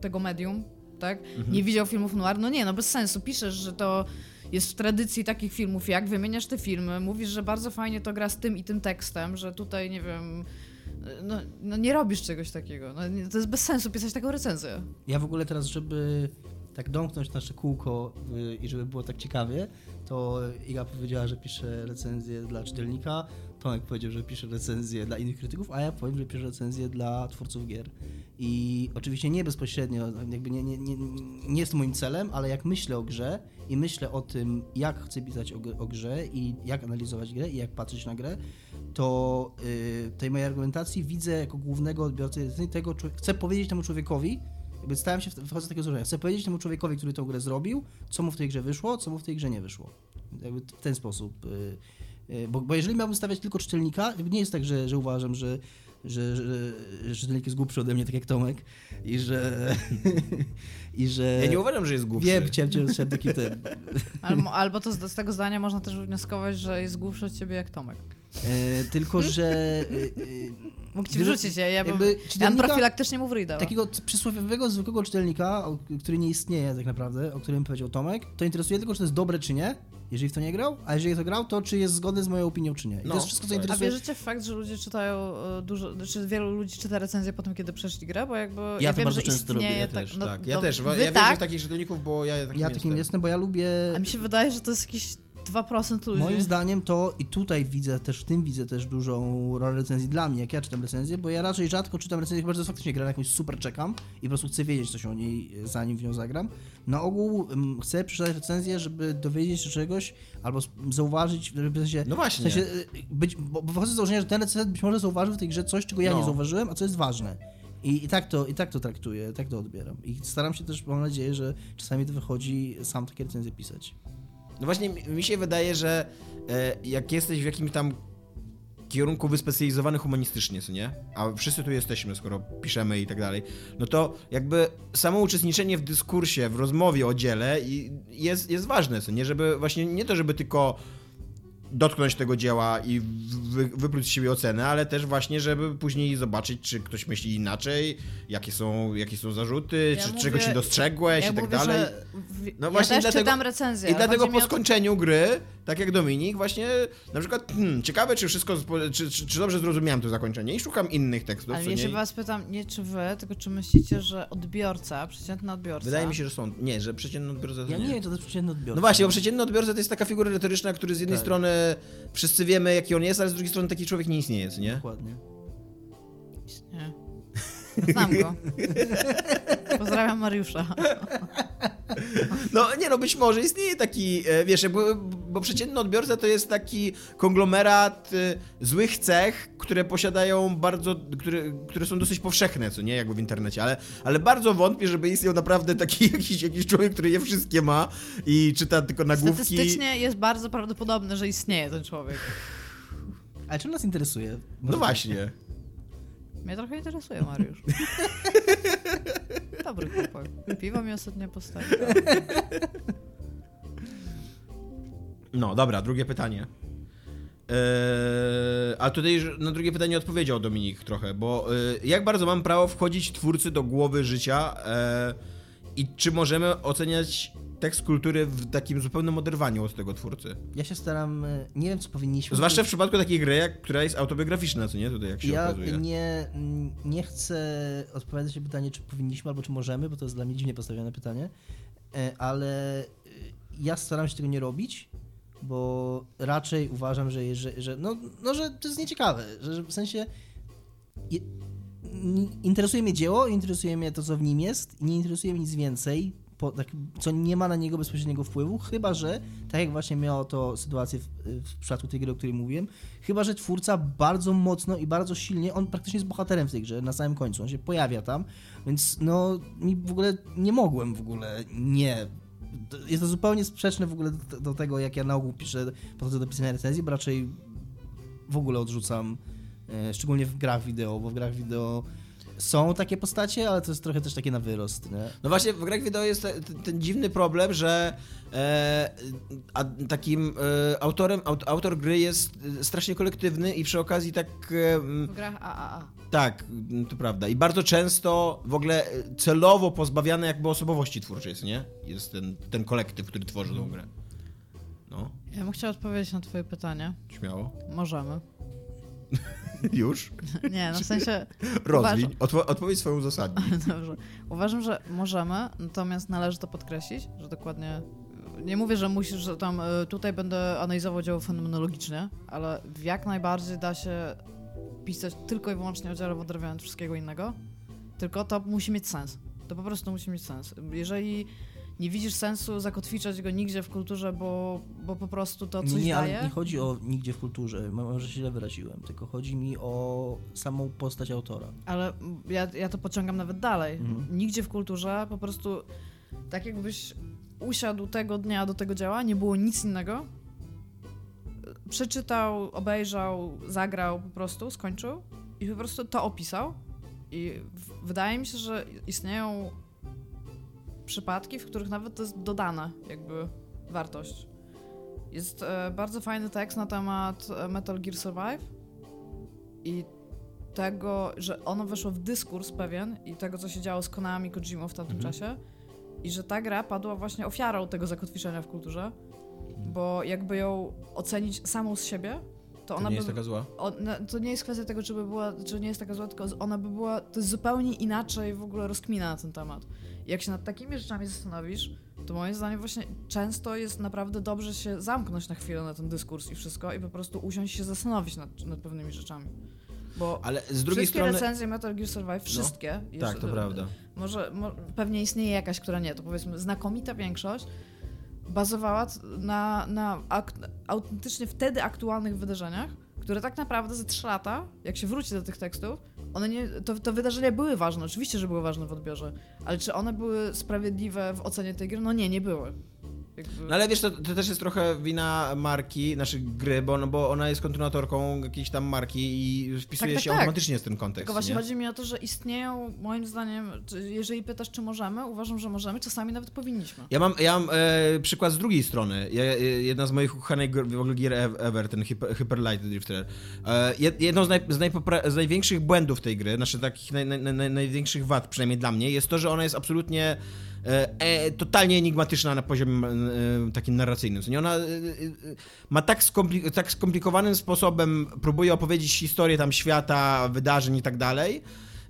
tego medium, tak, nie widział filmów noir? No nie, no bez sensu. Piszesz, że to jest w tradycji takich filmów, jak wymieniasz te filmy, mówisz, że bardzo fajnie to gra z tym i tym tekstem, że tutaj, nie wiem, no, no nie robisz czegoś takiego. No, nie- to jest bez sensu pisać taką recenzję. Ja w ogóle teraz, żeby tak domknąć nasze kółko y, i żeby było tak ciekawie, to Iga powiedziała, że pisze recenzję dla czytelnika, Tomek powiedział, że pisze recenzję dla innych krytyków, a ja powiem, że piszę recenzję dla twórców gier. I oczywiście nie bezpośrednio, jakby nie, nie, nie, nie jest moim celem, ale jak myślę o grze i myślę o tym, jak chcę pisać o, gr- o grze i jak analizować grę i jak patrzeć na grę, to y, tej mojej argumentacji widzę jako głównego recenzji tego, chcę powiedzieć temu człowiekowi, jakby stałem się, w- wchodzę z takiego założenia, chcę powiedzieć temu człowiekowi, który tę grę zrobił, co mu w tej grze wyszło, co mu w tej grze nie wyszło. Jakby w ten sposób. y, y, Bo, bo jeżeli miałbym stawiać tylko czytelnika, nie jest tak, że, że uważam, że, że, że, że czytelnik jest głupszy ode mnie, tak jak Tomek, i że... *laughs* i że Ja nie uważam, że jest głupszy. Wiem, chciałem cię ten... Albo, albo to z, z tego zdania można też wnioskować, że jest głupszy od ciebie jak Tomek. E, tylko, że... e, e, Mógł ci wrzucić, ja, ja bym, ja profilaktycznie mu wryj dała. Takiego przysłowiowego, zwykłego czytelnika, o, który nie istnieje tak naprawdę, o którym powiedział Tomek, to interesuje tylko, czy to jest dobre, czy nie, jeżeli w to nie grał, a jeżeli to grał, to czy jest zgodny z moją opinią, czy nie. I No, to jest wszystko, co tak. A interesuje. wierzycie w fakt, że ludzie czytają e, dużo, czy wielu ludzi czyta recenzję po tym, kiedy przeszli grę? Bo jakby ja, to wiem, bardzo że często robię, ja tak, Też, no, tak. Ja no, też. Wy Ja wierzę tak? w takich czytelników, bo ja takim Ja takim jestem. jestem, bo ja lubię... A mi się wydaje, że to jest jakieś 2% ludzi. Moim zdaniem to i tutaj widzę też, w tym widzę też dużą rolę recenzji dla mnie, jak ja czytam recenzję, bo ja raczej rzadko czytam recenzję, chyba że faktycznie gra na jakąś super czekam i po prostu chcę wiedzieć coś o niej, zanim w nią zagram. Na ogół mm, chcę przeczytać recenzję, żeby dowiedzieć się czegoś albo zauważyć, żeby w sensie, No w właśnie. sensie y, być, bo, bo wychodzę z założenia, że ten recenzent być może zauważył w tej grze coś, czego ja No. nie zauważyłem, a co jest ważne. I, I, tak to, I tak to traktuję, tak to odbieram. I staram się też, mam nadzieję, że czasami to wychodzi sam takie recenzje pisać. No właśnie, mi- się wydaje, że e, jak jesteś w jakimś tam kierunku wyspecjalizowany humanistycznie, co nie? A wszyscy tu jesteśmy, skoro piszemy i tak dalej, no to jakby samo uczestniczenie w dyskursie, w rozmowie o dziele jest, jest ważne, co nie? Żeby właśnie nie to, żeby tylko dotknąć tego dzieła i wy, wypluć z siebie ocenę, ale też właśnie, żeby później zobaczyć, czy ktoś myśli inaczej, jakie są, jakie są zarzuty, Ja czy mówię- czegoś nie dostrzegłeś ja i tak mówię, dalej. No ja właśnie też dlatego- czytam recenzję. I dlatego po o to- skończeniu gry tak jak Dominik, właśnie na przykład, hmm, ciekawe, czy wszystko, czy, czy, czy dobrze zrozumiałem to zakończenie i szukam innych tekstów, Ale ja się nie? was pytam, nie czy wy, tylko czy myślicie, że odbiorca, przeciętny odbiorca... Wydaje mi się, że są, nie, że przeciętny odbiorca to Ja nie wiem, to też przeciętny odbiorca. No właśnie, bo przeciętny odbiorca to jest taka figura retoryczna, który z jednej Tak. strony wszyscy wiemy, jaki on jest, ale z drugiej strony taki człowiek nie istnieje, co nie? Dokładnie. Nie. Znam go. *laughs* Pozdrawiam Mariusza. No nie no, być może istnieje taki, e, wiesz, bo, bo przeciętny odbiorca to jest taki konglomerat e, złych cech, które posiadają bardzo, które, które są dosyć powszechne, co nie, jakby w internecie, ale, ale bardzo wątpię, żeby istniał naprawdę taki *laughs* jakiś, jakiś człowiek, który je wszystkie ma i czyta tylko nagłówki. Statystycznie jest bardzo prawdopodobne, że istnieje ten człowiek. Ale czym nas interesuje? No właśnie. Mnie trochę interesuje Mariusz. *laughs* Dobry chłopak. Piwo mi ostatnio postawił. No, dobra, drugie pytanie. Eee, a tutaj na drugie pytanie odpowiedział Dominik trochę, bo e, jak bardzo mam prawo wchodzić twórcy do głowy życia e, i czy możemy oceniać tekst kultury w takim zupełnym oderwaniu od tego twórcy? Ja się staram, e, nie wiem co powinniśmy... Zwłaszcza w przypadku takiej gry, jak, która jest autobiograficzna, co nie? Tutaj jak się Ja okazuje. nie, nie chcę odpowiadać na pytanie, czy powinniśmy albo czy możemy, bo to jest dla mnie dziwnie postawione pytanie, e, ale e, ja staram się tego nie robić, bo raczej uważam, że, że, że, no, no, że to jest nieciekawe, że, w sensie je, interesuje mnie dzieło, interesuje mnie to, co w nim jest, nie interesuje mnie nic więcej, po, tak, co nie ma na niego bezpośredniego wpływu, chyba że, tak jak właśnie miało to sytuację w, w przypadku tej gry, o której mówiłem, chyba że twórca bardzo mocno i bardzo silnie, on praktycznie jest bohaterem w tej grze na samym końcu, on się pojawia tam, więc no mi w ogóle nie mogłem w ogóle nie. Jest to zupełnie sprzeczne w ogóle do, do tego, jak ja na ogół piszę, podchodzę do pisania recenzji, bo raczej w ogóle odrzucam, e, szczególnie w grach wideo, bo w grach wideo są takie postacie, ale to jest trochę też takie na wyrost, nie? No właśnie, w grach wideo jest te, te, ten dziwny problem, że e, a, takim e, autorem, aut, autor gry jest e, strasznie kolektywny i przy okazji tak... E, W grach AAA. Tak, to prawda. I bardzo często w ogóle e, celowo pozbawiane jakby osobowości twórczej jest, nie? Jest ten, ten kolektyw, który tworzy tą grę. No, Ja bym chciała odpowiedzieć na twoje pytanie. śmiało. Możemy. *laughs* Już? *laughs* Nie, no w sensie... Rozwiń. Odpo- odpowiedź swoją uzasadnij. *laughs* Dobrze. Uważam, że możemy, natomiast należy to podkreślić, że dokładnie. Nie mówię, że musisz, że tam y, tutaj będę analizował dzieło fenomenologicznie, ale jak najbardziej da się pisać tylko i wyłącznie o dziele wodorowienia od wszystkiego innego. Tylko to musi mieć sens. To po prostu musi mieć sens. Jeżeli nie widzisz sensu zakotwiczać go nigdzie w kulturze, bo, bo po prostu to coś nie, daje. ale nie chodzi o nigdzie w kulturze, może się źle wyraziłem, tylko chodzi mi o samą postać autora. Ale ja, ja to pociągam nawet dalej. Mhm. Nigdzie w kulturze po prostu tak jakbyś usiadł tego dnia do tego dzieła, nie było nic innego. Przeczytał, obejrzał, zagrał po prostu, skończył i po prostu to opisał. I wydaje mi się, że istnieją przypadki, w których nawet to jest dodana jakby wartość. Jest e, bardzo fajny tekst na temat e, Metal Gear Survive i tego, że ono weszło w dyskurs pewien i tego, co się działo z Konami Kojimą w tamtym Mhm. czasie i że ta gra padła właśnie ofiarą tego zakotwiczenia w kulturze, bo jakby ją ocenić samą z siebie, to To ona nie by... jest taka zła? Ona, to nie jest kwestia tego, czy by była, czy nie jest taka zła, tylko ona by była, to jest zupełnie inaczej w ogóle rozkmina na ten temat. Jak się nad takimi rzeczami zastanowisz, to moim zdaniem właśnie często jest naprawdę dobrze się zamknąć na chwilę na ten dyskurs i wszystko i po prostu usiąść się zastanowić nad, nad pewnymi rzeczami. Bo Ale z drugiej wszystkie strony... recenzje Metal Gear Survive, wszystkie, Tak, jeszcze- to prawda. może, mo, pewnie istnieje jakaś, która nie, to powiedzmy znakomita większość bazowała na, na ak, autentycznie wtedy aktualnych wydarzeniach, które tak naprawdę za trzy lata, jak się wróci do tych tekstów, one nie, to, to wydarzenia były ważne, oczywiście, że były ważne w odbiorze, ale czy one były sprawiedliwe w ocenie tej gry? No nie, nie były. Jakby... No ale wiesz, to, to też jest trochę wina marki, naszej gry, bo, no, bo ona jest kontynuatorką jakiejś tam marki i wpisuje Tak, tak, się tak. automatycznie w ten kontekst. Tylko właśnie nie? chodzi mi o to, że istnieją, moim zdaniem, jeżeli pytasz, czy możemy, uważam, że możemy, czasami nawet powinniśmy. Ja mam, ja mam e, przykład z drugiej strony. Ja, e, jedna z moich ukochanych w ogóle gier ev- ever, ten Hyper, Hyper Light Drifter. E, jed- jedną z, naj, z, najpopra- z największych błędów tej gry, znaczy takich naj, naj, naj, największych wad, przynajmniej dla mnie, jest to, że ona jest absolutnie e, e, totalnie enigmatyczna na poziomie e, takim narracyjnym. Nie? Ona e, e, ma tak, skompli- tak skomplikowanym sposobem, próbuje opowiedzieć historię tam świata, wydarzeń i tak dalej,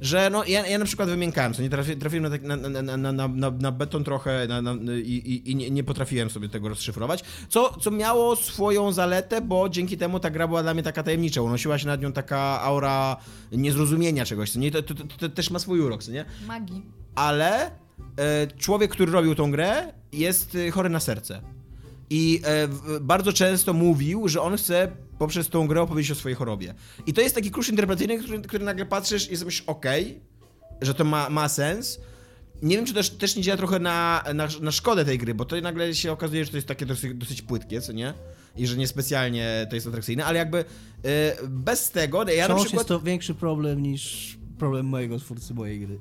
że no, ja, ja na przykład wymiękałem, co nie trafi, trafiłem na, tak, na, na, na, na, beton trochę i, i, i nie, nie potrafiłem sobie tego rozszyfrować, co, co miało swoją zaletę, bo dzięki temu ta gra była dla mnie taka tajemnicza, unosiła się nad nią taka aura niezrozumienia czegoś, co nie? To, to, to, to też ma swój urok, co nie? Magii. ale człowiek, który robił tą grę, jest e, chory na serce. I e, bardzo często mówił, że on chce poprzez tą grę opowiedzieć o swojej chorobie. I to jest taki klucz interpretacyjny, który, który nagle patrzysz i sobie myślisz, okej, że to ma, ma sens. Nie wiem, czy też, też nie działa trochę na, na, na szkodę tej gry, bo to nagle się okazuje, że to jest takie dosyć, dosyć płytkie, co nie? I że niespecjalnie to jest atrakcyjne, ale jakby e, bez tego, ja na Wciąż przykład... jest to większy problem niż problem mojego twórcy mojej gry.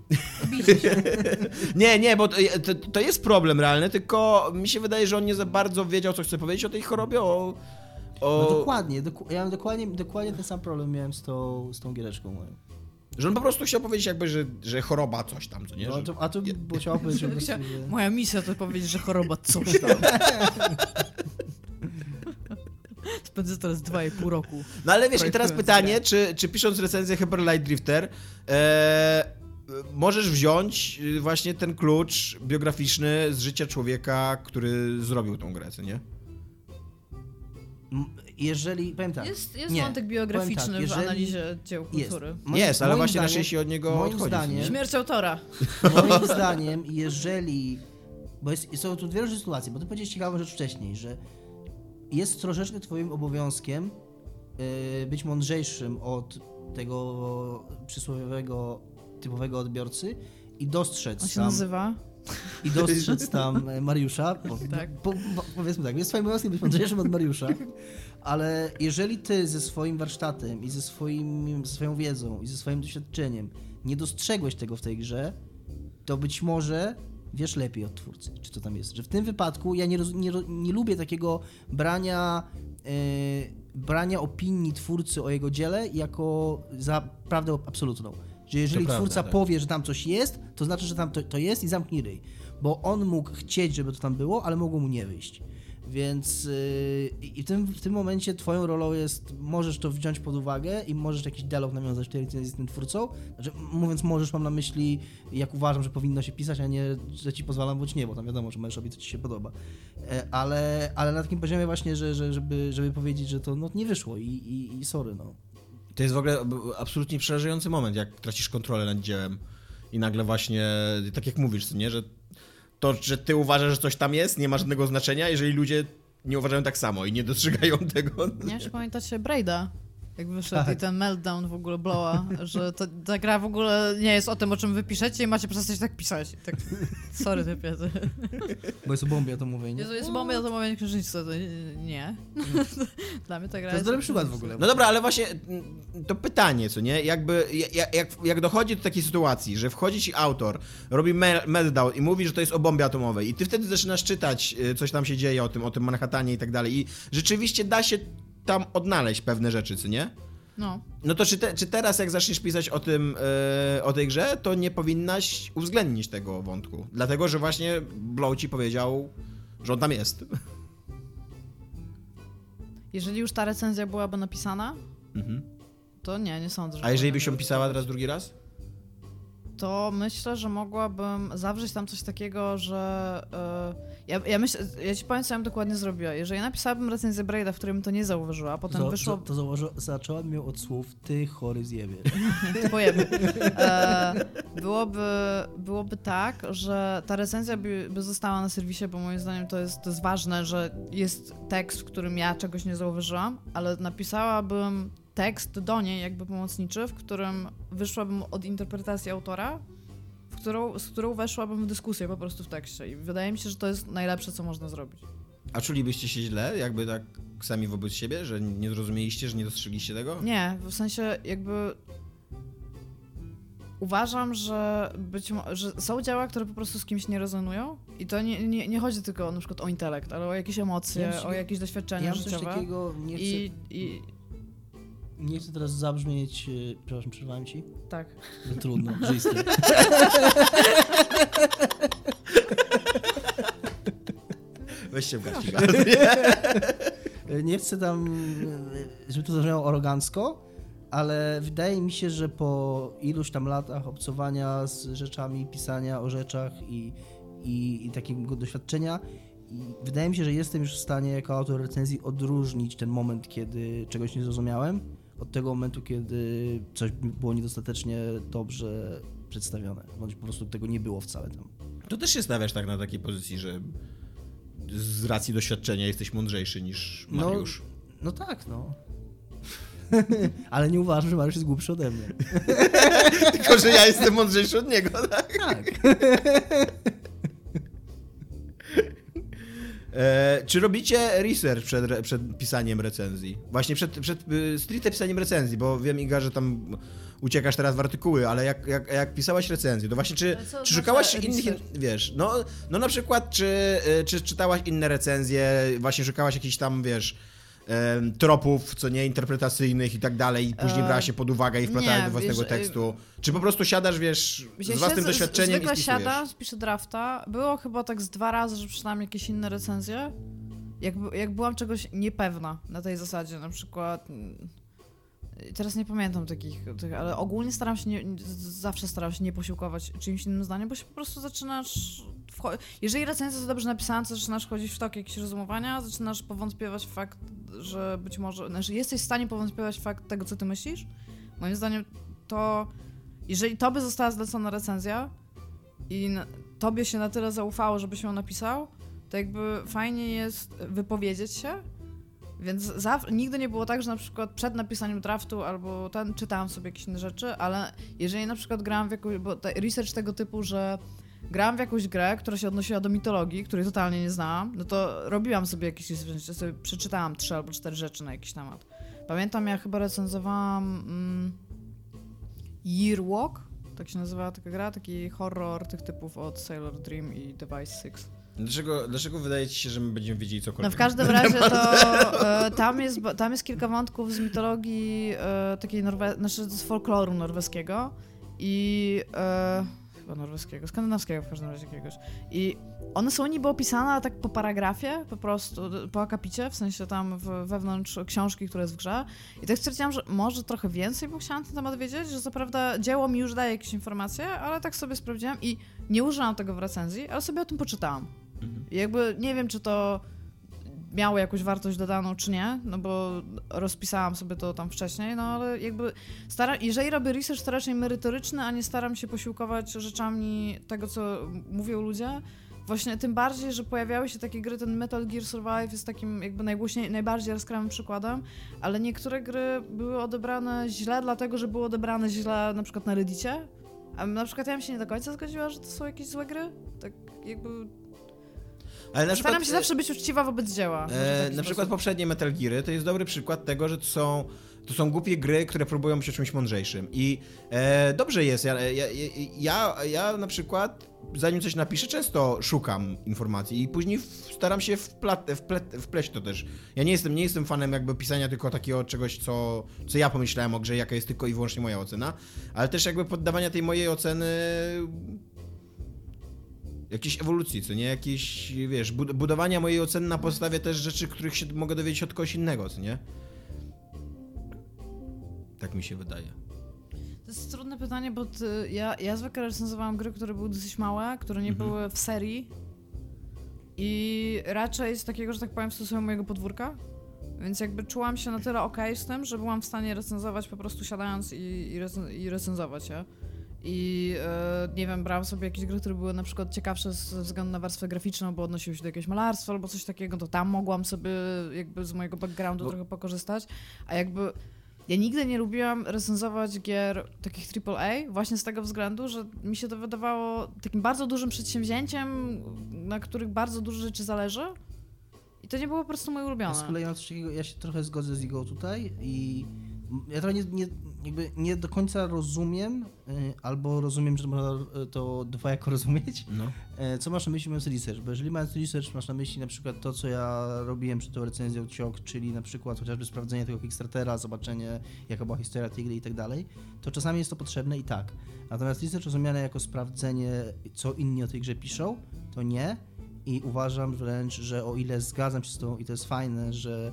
*laughs* Nie, nie, bo to, to, to jest problem realny, tylko mi się wydaje, że on nie za bardzo wiedział, co chce powiedzieć o tej chorobie, o... o No dokładnie, doku- ja mam dokładnie, dokładnie ten sam problem miałem z tą, z tą giereczką moją. Że on po prostu chciał powiedzieć jakby, że, że choroba coś tam, co nie? No, Że... a to, a to chciał powiedzieć, że... Moja misja to powiedzieć, że choroba coś tam. *laughs* *laughs* Spędzę teraz dwa i pół roku. No ale wiesz, i teraz pytanie, czy, czy pisząc recenzję Hyper Light Drifter, e, możesz wziąć y, właśnie ten klucz biograficzny z życia człowieka, który zrobił tą grę, nie? Jeżeli, powiem tak, Jest, jest nie, wątek biograficzny tak, w analizie dzieł jest. kultury. Moim- jest, ale właśnie zdaniem- raczej się od niego moim odchodzi. zdaniem- nie? Śmierć autora. Moim zdaniem, jeżeli. Bo jest, są tu dwie różne sytuacje, bo ty powiedziałeś ciekawą rzecz wcześniej, że jest troszeczkę twoim obowiązkiem yy, być mądrzejszym od tego przysłowiowego, typowego odbiorcy i dostrzec On się tam, nazywa? i dostrzec tam e, Mariusza. Bo, *laughs* Tak. po, po, powiedzmy tak, jest twoim obowiązkiem być mądrzejszym od Mariusza, ale jeżeli ty ze swoim warsztatem i ze, swoim, ze swoją wiedzą i ze swoim doświadczeniem nie dostrzegłeś tego w tej grze, to być może wiesz lepiej od twórcy, czy to tam jest. Że w tym wypadku ja nie, nie, nie lubię takiego brania, e, brania opinii twórcy o jego dziele jako za prawdę absolutną. Że jeżeli twórca tak. powie, że tam coś jest, to znaczy, że tam to, to jest i zamknij ryj. Bo on mógł chcieć, żeby to tam było, ale mogło mu nie wyjść. Więc yy, i w tym, w tym momencie twoją rolą jest, możesz to wziąć pod uwagę i możesz jakiś dialog nawiązać tej recenzji z tym twórcą. Znaczy, mówiąc możesz, mam na myśli, jak uważam, że powinno się pisać, a nie, że ci pozwalam bądź nie, bo tam wiadomo, że możesz robić, co ci się podoba. E, Ale, ale na takim poziomie właśnie, że, że, żeby, żeby powiedzieć, że to no, nie wyszło i, i, i sorry, no. To jest w ogóle absolutnie przerażający moment, jak tracisz kontrolę nad dziełem i nagle właśnie, tak jak mówisz, nie, że to, że ty uważasz, że coś tam jest, nie ma żadnego znaczenia, jeżeli ludzie nie uważają tak samo i nie dostrzegają *laughs* tego. Nie, czy pamiętacie Braida? Jak wyszedł Tak. i ten meltdown w ogóle blowa, że to, ta gra w ogóle nie jest o tym, o czym wy piszecie i macie przestać tak pisać. Tak, sorry typie. To, Bo jest o bombie atomowej, nie? Jezu, jest bomba atomowej księżniczce, to nie. *laughs* Dla mnie ta gra To jest dobry przykład w ogóle. No dobra, ale właśnie mm, to pytanie, co nie? Jakby, jak, jak, jak dochodzi do takiej sytuacji, że wchodzi ci autor, robi mel- meltdown i mówi, że to jest o bombie atomowej i ty wtedy zaczynasz czytać, y, coś tam się dzieje o tym, o tym Manhattanie i tak dalej i rzeczywiście da się tam odnaleźć pewne rzeczy, co nie? No. No to czy, te, czy teraz, jak zaczniesz pisać o tym, e, o tej grze, to nie powinnaś uwzględnić tego wątku? Dlatego, że właśnie Blow ci powiedział, że on tam jest. Jeżeli już ta recenzja byłaby napisana, Mhm. to nie, nie sądzę. A jeżeli byś ją pisała teraz drugi raz? To myślę, że mogłabym zawrzeć tam coś takiego, że e, ja, ja myślę, ja ci powiem, co ja bym dokładnie zrobiła. Jeżeli napisałabym recenzję Braida, w którym to nie zauważyła, potem to, wyszło... to, to założy, zacząłem ją od słów ty chory zjebie. *laughs* Pojemy. E, byłoby, byłoby tak, że ta recenzja by, by została na serwisie, bo moim zdaniem to jest, to jest ważne, że jest tekst, w którym ja czegoś nie zauważyłam, ale napisałabym tekst do niej jakby pomocniczy, w którym wyszłabym od interpretacji autora, w którą, z którą weszłabym w dyskusję po prostu w tekście i wydaje mi się, że to jest najlepsze, co można zrobić. A czulibyście się źle, jakby tak sami wobec siebie, że nie zrozumieliście, że nie dostrzegliście tego? Nie, w sensie jakby uważam, że być że są dzieła, które po prostu z kimś nie rezonują i to nie, nie, nie chodzi tylko na przykład o intelekt, ale o jakieś emocje, Ja o jakieś doświadczenia Ja życiowe. takiego, nie chcę, I, I nie chcę teraz zabrzmieć, e, przepraszam, przerwałem ci? tak. No trudno, żyj z tym. Weź się w garści. Nie chcę tam, e, żeby to zabrzmiało arogancko, ale wydaje mi się, że po iluś tam latach obcowania z rzeczami, pisania o rzeczach i, i, i takiego doświadczenia, i wydaje mi się, że jestem już w stanie jako autor recenzji odróżnić ten moment, kiedy czegoś nie zrozumiałem, od tego momentu, kiedy coś było niedostatecznie dobrze przedstawione, bądź po prostu tego nie było wcale tam. To też się stawiasz tak na takiej pozycji, że z racji doświadczenia jesteś mądrzejszy niż No, Mariusz. No tak, no. *laughs* Ale nie uważam, że Mariusz jest głupszy ode mnie. *laughs* Tylko, że ja jestem mądrzejszy od niego, tak? Tak. *laughs* E, czy robicie research przed, przed pisaniem recenzji? Właśnie przed, przed y, stricte pisaniem recenzji, bo wiem, Iga, że tam uciekasz teraz w artykuły, ale jak, jak, jak pisałaś recenzję, to właśnie czy, co czy szukałaś znaczy innych, research? wiesz, no, no na przykład czy, y, czy czytałaś inne recenzje, właśnie szukałaś jakichś tam, wiesz, tropów, co nie, interpretacyjnych i tak dalej i później E, brałaś się pod uwagę i wplatałaś nie, do własnego wiesz, y, tekstu, czy po prostu siadasz, wiesz, z własnym doświadczeniem zwykle i spisujesz? siadam, spiszę drafta. Było chyba tak z dwa razy, że przeczytałam jakieś inne recenzje. Jak, jak byłam czegoś niepewna na tej zasadzie, na przykład... Teraz nie pamiętam takich, tych, ale ogólnie staram się, nie, zawsze staram się nie posiłkować czymś innym zdaniem, bo się po prostu zaczynasz... Jeżeli recenzja jest dobrze napisana, to zaczynasz chodzić w tok jakieś rozumowania, zaczynasz powątpiewać fakt, że być może... Znaczy jesteś w stanie powątpiewać fakt tego, co ty myślisz. Moim zdaniem to... Jeżeli tobie została zlecona recenzja, i na, tobie się na tyle zaufało, żebyś ją napisał, to jakby fajnie jest wypowiedzieć się. Więc nigdy nie było tak, że na przykład przed napisaniem draftu albo ten czytałam sobie jakieś inne rzeczy, ale jeżeli na przykład grałam w jakąś, bo te, research tego typu, że grałam w jakąś grę, która się odnosiła do mitologii, której totalnie nie znałam, no to robiłam sobie jakieś research, sobie przeczytałam trzy albo cztery rzeczy na jakiś temat. Pamiętam, ja chyba recenzowałam mm, Year Walk, tak się nazywała taka gra, taki horror tych typów od Sailor Dream i Device 6. Dlaczego, dlaczego wydaje ci się, że my będziemy wiedzieli No cokolwiek? w każdym razie to *laughs* e, tam, jest, tam jest kilka wątków z mitologii e, takiej norwe... znaczy z folkloru norweskiego i e, chyba norweskiego, skandynawskiego w każdym razie jakiegoś. I one są niby opisane tak po paragrafie, po prostu, po akapicie, w sensie tam w, wewnątrz książki, która jest w grze. I tak stwierdziłam, że może trochę więcej, bo chciałam na ten temat wiedzieć, że co prawda dzieło mi już daje jakieś informacje, ale tak sobie sprawdziłam i nie użyłam tego w recenzji, ale sobie o tym poczytałam. I jakby nie wiem, czy to miało jakąś wartość dodaną, czy nie, no bo rozpisałam sobie to tam wcześniej, no ale jakby staram, jeżeli robię research, to raczej merytoryczny, a nie staram się posiłkować rzeczami tego, co mówią ludzie. Właśnie tym bardziej, że pojawiały się takie gry, ten Metal Gear Survive jest takim jakby najgłośniej, najbardziej jaskrawym przykładem, ale niektóre gry były odebrane źle, dlatego, że były odebrane źle na przykład na Reddicie, a na przykład ja bym się nie do końca zgodziła, że to są jakieś złe gry. Tak jakby Ale na Staram przykład, się zawsze być uczciwa wobec dzieła. E, na przykład poprzednie Metal Geary to jest dobry przykład tego, że to są, to są głupie gry, które próbują być o czymś mądrzejszym. I e, dobrze jest. Ja, ja, ja, ja na przykład, zanim coś napiszę, często szukam informacji i później staram się wplat, wplet, wpleść to też. Ja nie jestem, nie jestem fanem jakby pisania tylko takiego czegoś, co, co ja pomyślałem o grze, jaka jest tylko i wyłącznie moja ocena, ale też jakby poddawania tej mojej oceny jakiejś ewolucji, co nie? Jakieś, wiesz, bud- budowania mojej oceny na podstawie też rzeczy, których się mogę dowiedzieć od kogoś innego, co nie? Tak mi się wydaje. To jest trudne pytanie, bo ty, ja, ja zwykle recenzowałam gry, które były dosyć małe, które nie Mhm. były w serii i raczej z takiego, że tak powiem, stosunku mojego podwórka. Więc jakby czułam się na tyle okej z tym, że byłam w stanie recenzować po prostu siadając i, i, recen- i recenzować je. I e, nie wiem, brałam sobie jakieś gry, które były na przykład ciekawsze ze względu na warstwę graficzną, bo odnosiły się do jakiegoś malarstwa albo coś takiego, to tam mogłam sobie jakby z mojego backgroundu Bo- trochę pokorzystać. A jakby ja nigdy nie lubiłam recenzować gier takich AAA, właśnie z tego względu, że mi się to wydawało takim bardzo dużym przedsięwzięciem, na których bardzo dużo rzeczy zależy. I to nie było po prostu moje Ja ulubione. z kolei ja się trochę zgodzę z Igą tutaj i ja trochę nie, nie, jakby nie do końca rozumiem, y, albo rozumiem, że można y, to dwojako rozumieć, No. e, co masz na myśli mówiąc research, bo jeżeli mając research masz na myśli na przykład to, co ja robiłem przed tą recenzją ciok, czyli na przykład chociażby sprawdzenie tego Kickstartera, zobaczenie jaka była historia tej gry i tak dalej, to czasami jest to potrzebne i tak. Natomiast research rozumiane jako sprawdzenie, co inni o tej grze piszą, to nie. i uważam wręcz, że o ile zgadzam się z tobą i to jest fajne, że,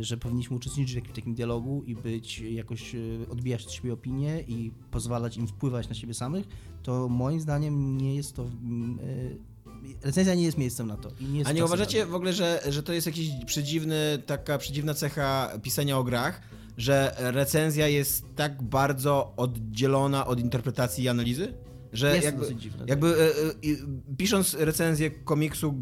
że powinniśmy uczestniczyć w jakimś takim dialogu i być jakoś y, odbijać od siebie opinie i pozwalać im wpływać na siebie samych, to moim zdaniem nie jest to. y, Recenzja nie jest miejscem na to. Nie A nie uważacie na w ogóle, że, że to jest jakiś przedziwny, taka przedziwna cecha pisania o grach, że recenzja jest tak bardzo oddzielona od interpretacji i analizy? Że Jest jakby, dziwne, tak. jakby e, e, i- pisząc recenzję komiksu,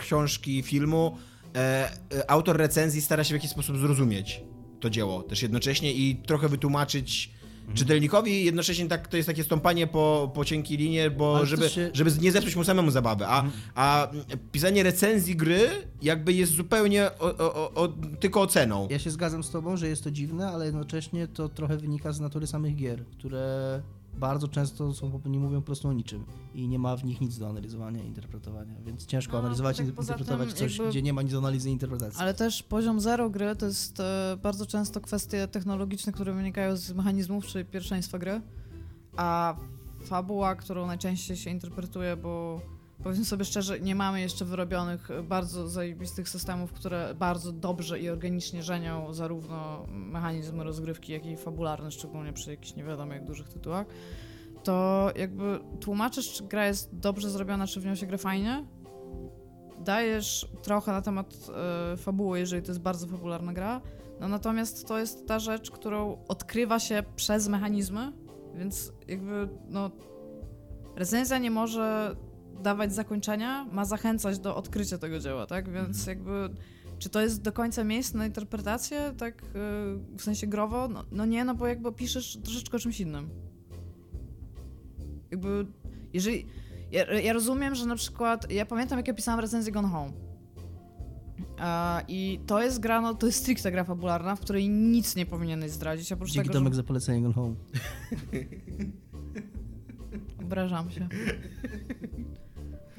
książki, filmu, e, e, autor recenzji stara się w jakiś sposób zrozumieć to dzieło też jednocześnie i trochę wytłumaczyć Mhm. czytelnikowi, jednocześnie tak, to jest takie stąpanie po, po cienkiej linie, bo Ale żeby, się- żeby nie zepsuć mu samemu zabawy, a, a pisanie recenzji gry jakby jest zupełnie o, o, o, tylko oceną. Ja się zgadzam z tobą, że jest to dziwne, ale jednocześnie to trochę wynika z natury samych gier, które bardzo często są, nie mówią po prostu o niczym i nie ma w nich nic do analizowania i interpretowania, więc ciężko No, analizować i tak interpretować tym coś, jakby- gdzie nie ma nic do analizy i interpretacji. Ale też poziom zero gry to jest e, bardzo często kwestie technologiczne, które wynikają z mechanizmów czy pierwszeństwa gry, a fabuła, którą najczęściej się interpretuje, bo powiedzmy sobie szczerze, nie mamy jeszcze wyrobionych e, bardzo zajebistych systemów, które bardzo dobrze i organicznie żenią zarówno mechanizm rozgrywki, jak i fabularny, szczególnie przy jakichś nie wiadomo jak dużych tytułach, to jakby tłumaczysz, czy gra jest dobrze zrobiona, czy w nią się gra fajnie, dajesz trochę na temat e, fabuły, jeżeli to jest bardzo fabularna gra. No natomiast to jest ta rzecz, którą odkrywa się przez mechanizmy, więc jakby no recenzja nie może dawać zakończenia, ma zachęcać do odkrycia tego dzieła, tak? Więc jakby czy to jest do końca miejsce na interpretację, tak e, w sensie growo? No, no nie, no bo jakby piszesz troszeczkę o czymś innym. Jakby jeżeli ja, ja rozumiem, że na przykład. Ja pamiętam, jak ja pisałam recenzję Gone Home. I to jest gra, no to jest stricte gra fabularna, w której nic nie powinieneś zdradzić, oprócz Dzięki tego, Tomek że... za polecenie Gone Home. Obrażam się. *laughs*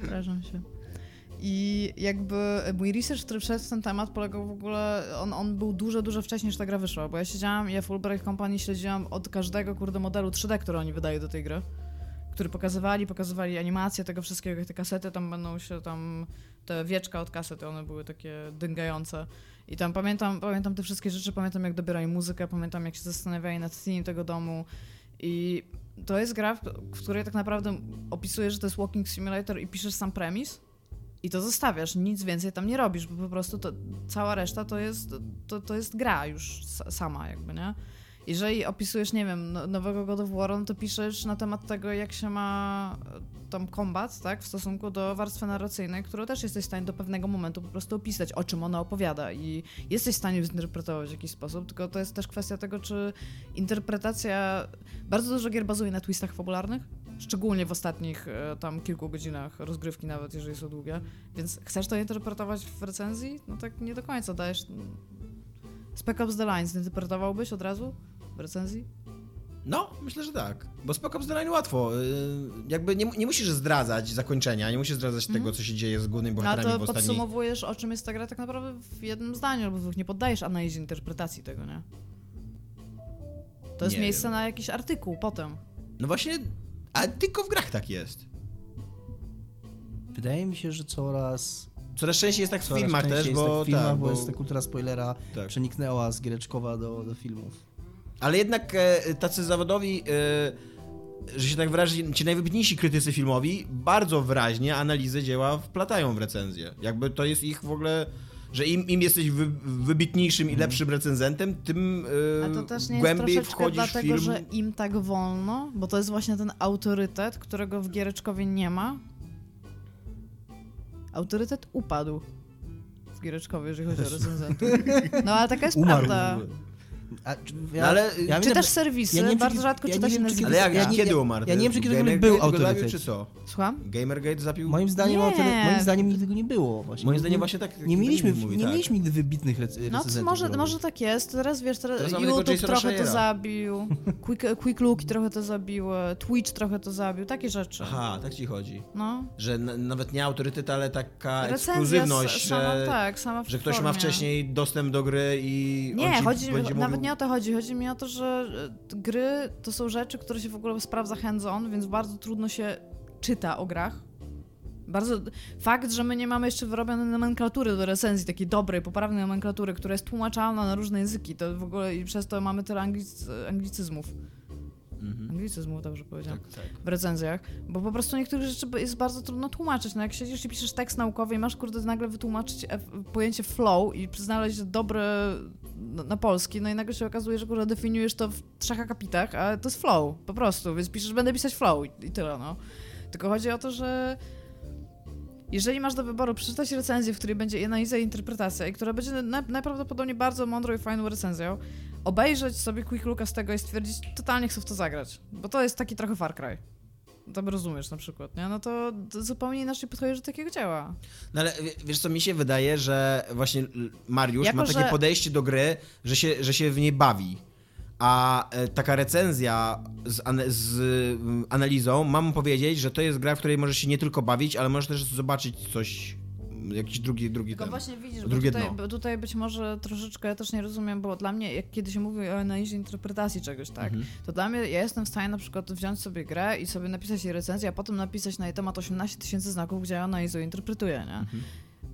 Obrażam się. I jakby mój research, który w ten temat, polegał w ogóle, on, on był dużo, dużo wcześniej, niż ta gra wyszła, bo ja siedziałam ja Fulbright Company śledziłam od każdego, kurde, modelu 3D, który oni wydają do tej gry, który pokazywali, pokazywali animację tego wszystkiego, te kasety tam będą się tam, te wieczka od kasety, one były takie dyngające. I tam pamiętam, pamiętam te wszystkie rzeczy, pamiętam jak dobierali muzykę, pamiętam jak się zastanawiali nad theme tego domu i to jest gra, w której tak naprawdę opisujesz, że to jest walking simulator i piszesz sam premis i to zostawiasz, nic więcej tam nie robisz, bo po prostu to, cała reszta to jest, to, to jest gra już sa- sama jakby, nie? Jeżeli opisujesz, nie wiem, no- nowego God of War, no to piszesz na temat tego, jak się ma e, tam kombat, tak, w stosunku do warstwy narracyjnej, którą też jesteś w stanie do pewnego momentu po prostu opisać, o czym ona opowiada i jesteś w stanie zinterpretować w jakiś sposób, tylko to jest też kwestia tego, czy interpretacja... Bardzo dużo gier bazuje na twistach fabularnych, szczególnie w ostatnich e, tam kilku godzinach rozgrywki nawet, jeżeli są długie, więc chcesz to interpretować w recenzji? No tak nie do końca, dajesz... Spec Ops The Line zinterpretowałbyś od razu recenzji? No, myślę, że tak. Bo Spec Ops The Line łatwo. y, Jakby nie, nie musisz zdradzać zakończenia, nie musisz zdradzać tego, co się dzieje z głównymi Mhm. A bohaterami to w ostatniej... podsumowujesz, o czym jest ta gra tak naprawdę w jednym zdaniu, albo w dwóch. Nie poddajesz analizie interpretacji tego, nie? To jest Nie miejsce wiem. na jakiś artykuł potem. No właśnie, ale tylko w grach tak jest. Wydaje mi się, że coraz, Coraz częściej jest tak w filmach też, jest bo, tak w filmach, tak, bo, bo jest ta kultura spoilera tak. przeniknęła z giereczkowa do, do filmów. Ale jednak e, tacy zawodowi, e, że się tak wyrazi, ci najwybitniejsi krytycy filmowi bardzo wyraźnie analizę dzieła wplatają w recenzję. Jakby to jest ich w ogóle, że im, im jesteś wy, wybitniejszym i lepszym recenzentem, tym e, A to też nie jest głębiej wchodzisz dlatego, film. że im tak wolno, bo to jest właśnie ten autorytet, którego w Giereczkowie nie ma. Autorytet upadł w Giereczkowie, jeżeli chodzi o *laughs* recenzentów. No ale taka jest Umarł. prawda. A, czy- No ale- ja Czy wiem, też że- serwisy, ja nie wiem, bardzo czy- rzadko ja czyta nie się wiem, czy nazwisko. Ale jak, Ja nie- kiedy ja- umarł? ja nie wiem, czy kiedykolwiek Gamergate był autorytet. czy co? Słucham? Gamergate zabił... Moim zdaniem, Nie. moim zdaniem nigdy go nie było. Właśnie. Moim Nie- zdaniem właśnie tak- Nie mieliśmy, mówi, nie tak. mieliśmy nigdy wybitnych rec- No recenzentów. to może, może tak jest. Teraz wiesz, teraz, Teraz YouTube *laughs* trochę to zabił, Quick, Quick Looki trochę to zabiły, Twitch trochę to zabił, takie rzeczy. Aha, tak ci chodzi. No. Że na, nawet nie autorytet, ale taka Recenzja ekskluzywność, sama, że, tak, sama w że ktoś ma wcześniej dostęp do gry i on Nie, ci chodzi, będzie nawet mówił... nie o to chodzi. Chodzi mi o to, że e, gry to są rzeczy, które się w ogóle sprawdza hands-on, więc bardzo trudno się czyta o grach. Bardzo. Fakt, że my nie mamy jeszcze wyrobionej nomenklatury do recenzji, takiej dobrej, poprawnej nomenklatury, która jest tłumaczalna na różne języki, to w ogóle i przez to mamy tyle anglic anglicyzmów. Mhm. Anglicyzmów, dobrze powiedziałam. Tak, tak. w recenzjach, bo po prostu niektóre rzeczy jest bardzo trudno tłumaczyć. No jak siedzisz i piszesz tekst naukowy i masz kurde nagle wytłumaczyć F- pojęcie flow i znaleźć dobre na, na polski, no i nagle się okazuje, że kurde definiujesz to w trzech akapitach, a to jest flow, po prostu, więc piszesz, będę pisać flow i, i tyle, no. Tylko chodzi o to, że jeżeli masz do wyboru przeczytać recenzję, w której będzie analiza i interpretacja i która będzie na, najprawdopodobniej bardzo mądrą i fajną recenzją, obejrzeć sobie quick looka z tego i stwierdzić, totalnie chcę w to zagrać, bo to jest taki trochę Far Cry. Tam rozumiesz na przykład, nie? No to, zupełnie inaczej podchodzisz do takiego dzieła. No ale wie- wiesz co, mi się wydaje, że właśnie Mariusz Jako, ma takie że- podejście do gry, że się, że się w niej bawi. A e, taka recenzja z, ane- z mm, analizą, mam powiedzieć, że to jest gra, w której możesz się nie tylko bawić, ale możesz też zobaczyć coś, jakiś drugi, drugi Tylko ten. właśnie widzisz, bo drugie tutaj, dno. bo tutaj być może troszeczkę ja też nie rozumiem, bo dla mnie, jak kiedy się mówi o analizie interpretacji czegoś, tak, Mhm. to dla mnie ja jestem w stanie na przykład wziąć sobie grę i sobie napisać jej recenzję, a potem napisać na jej temat 18 tysięcy znaków, gdzie ja analizuję interpretuję, nie? Mhm.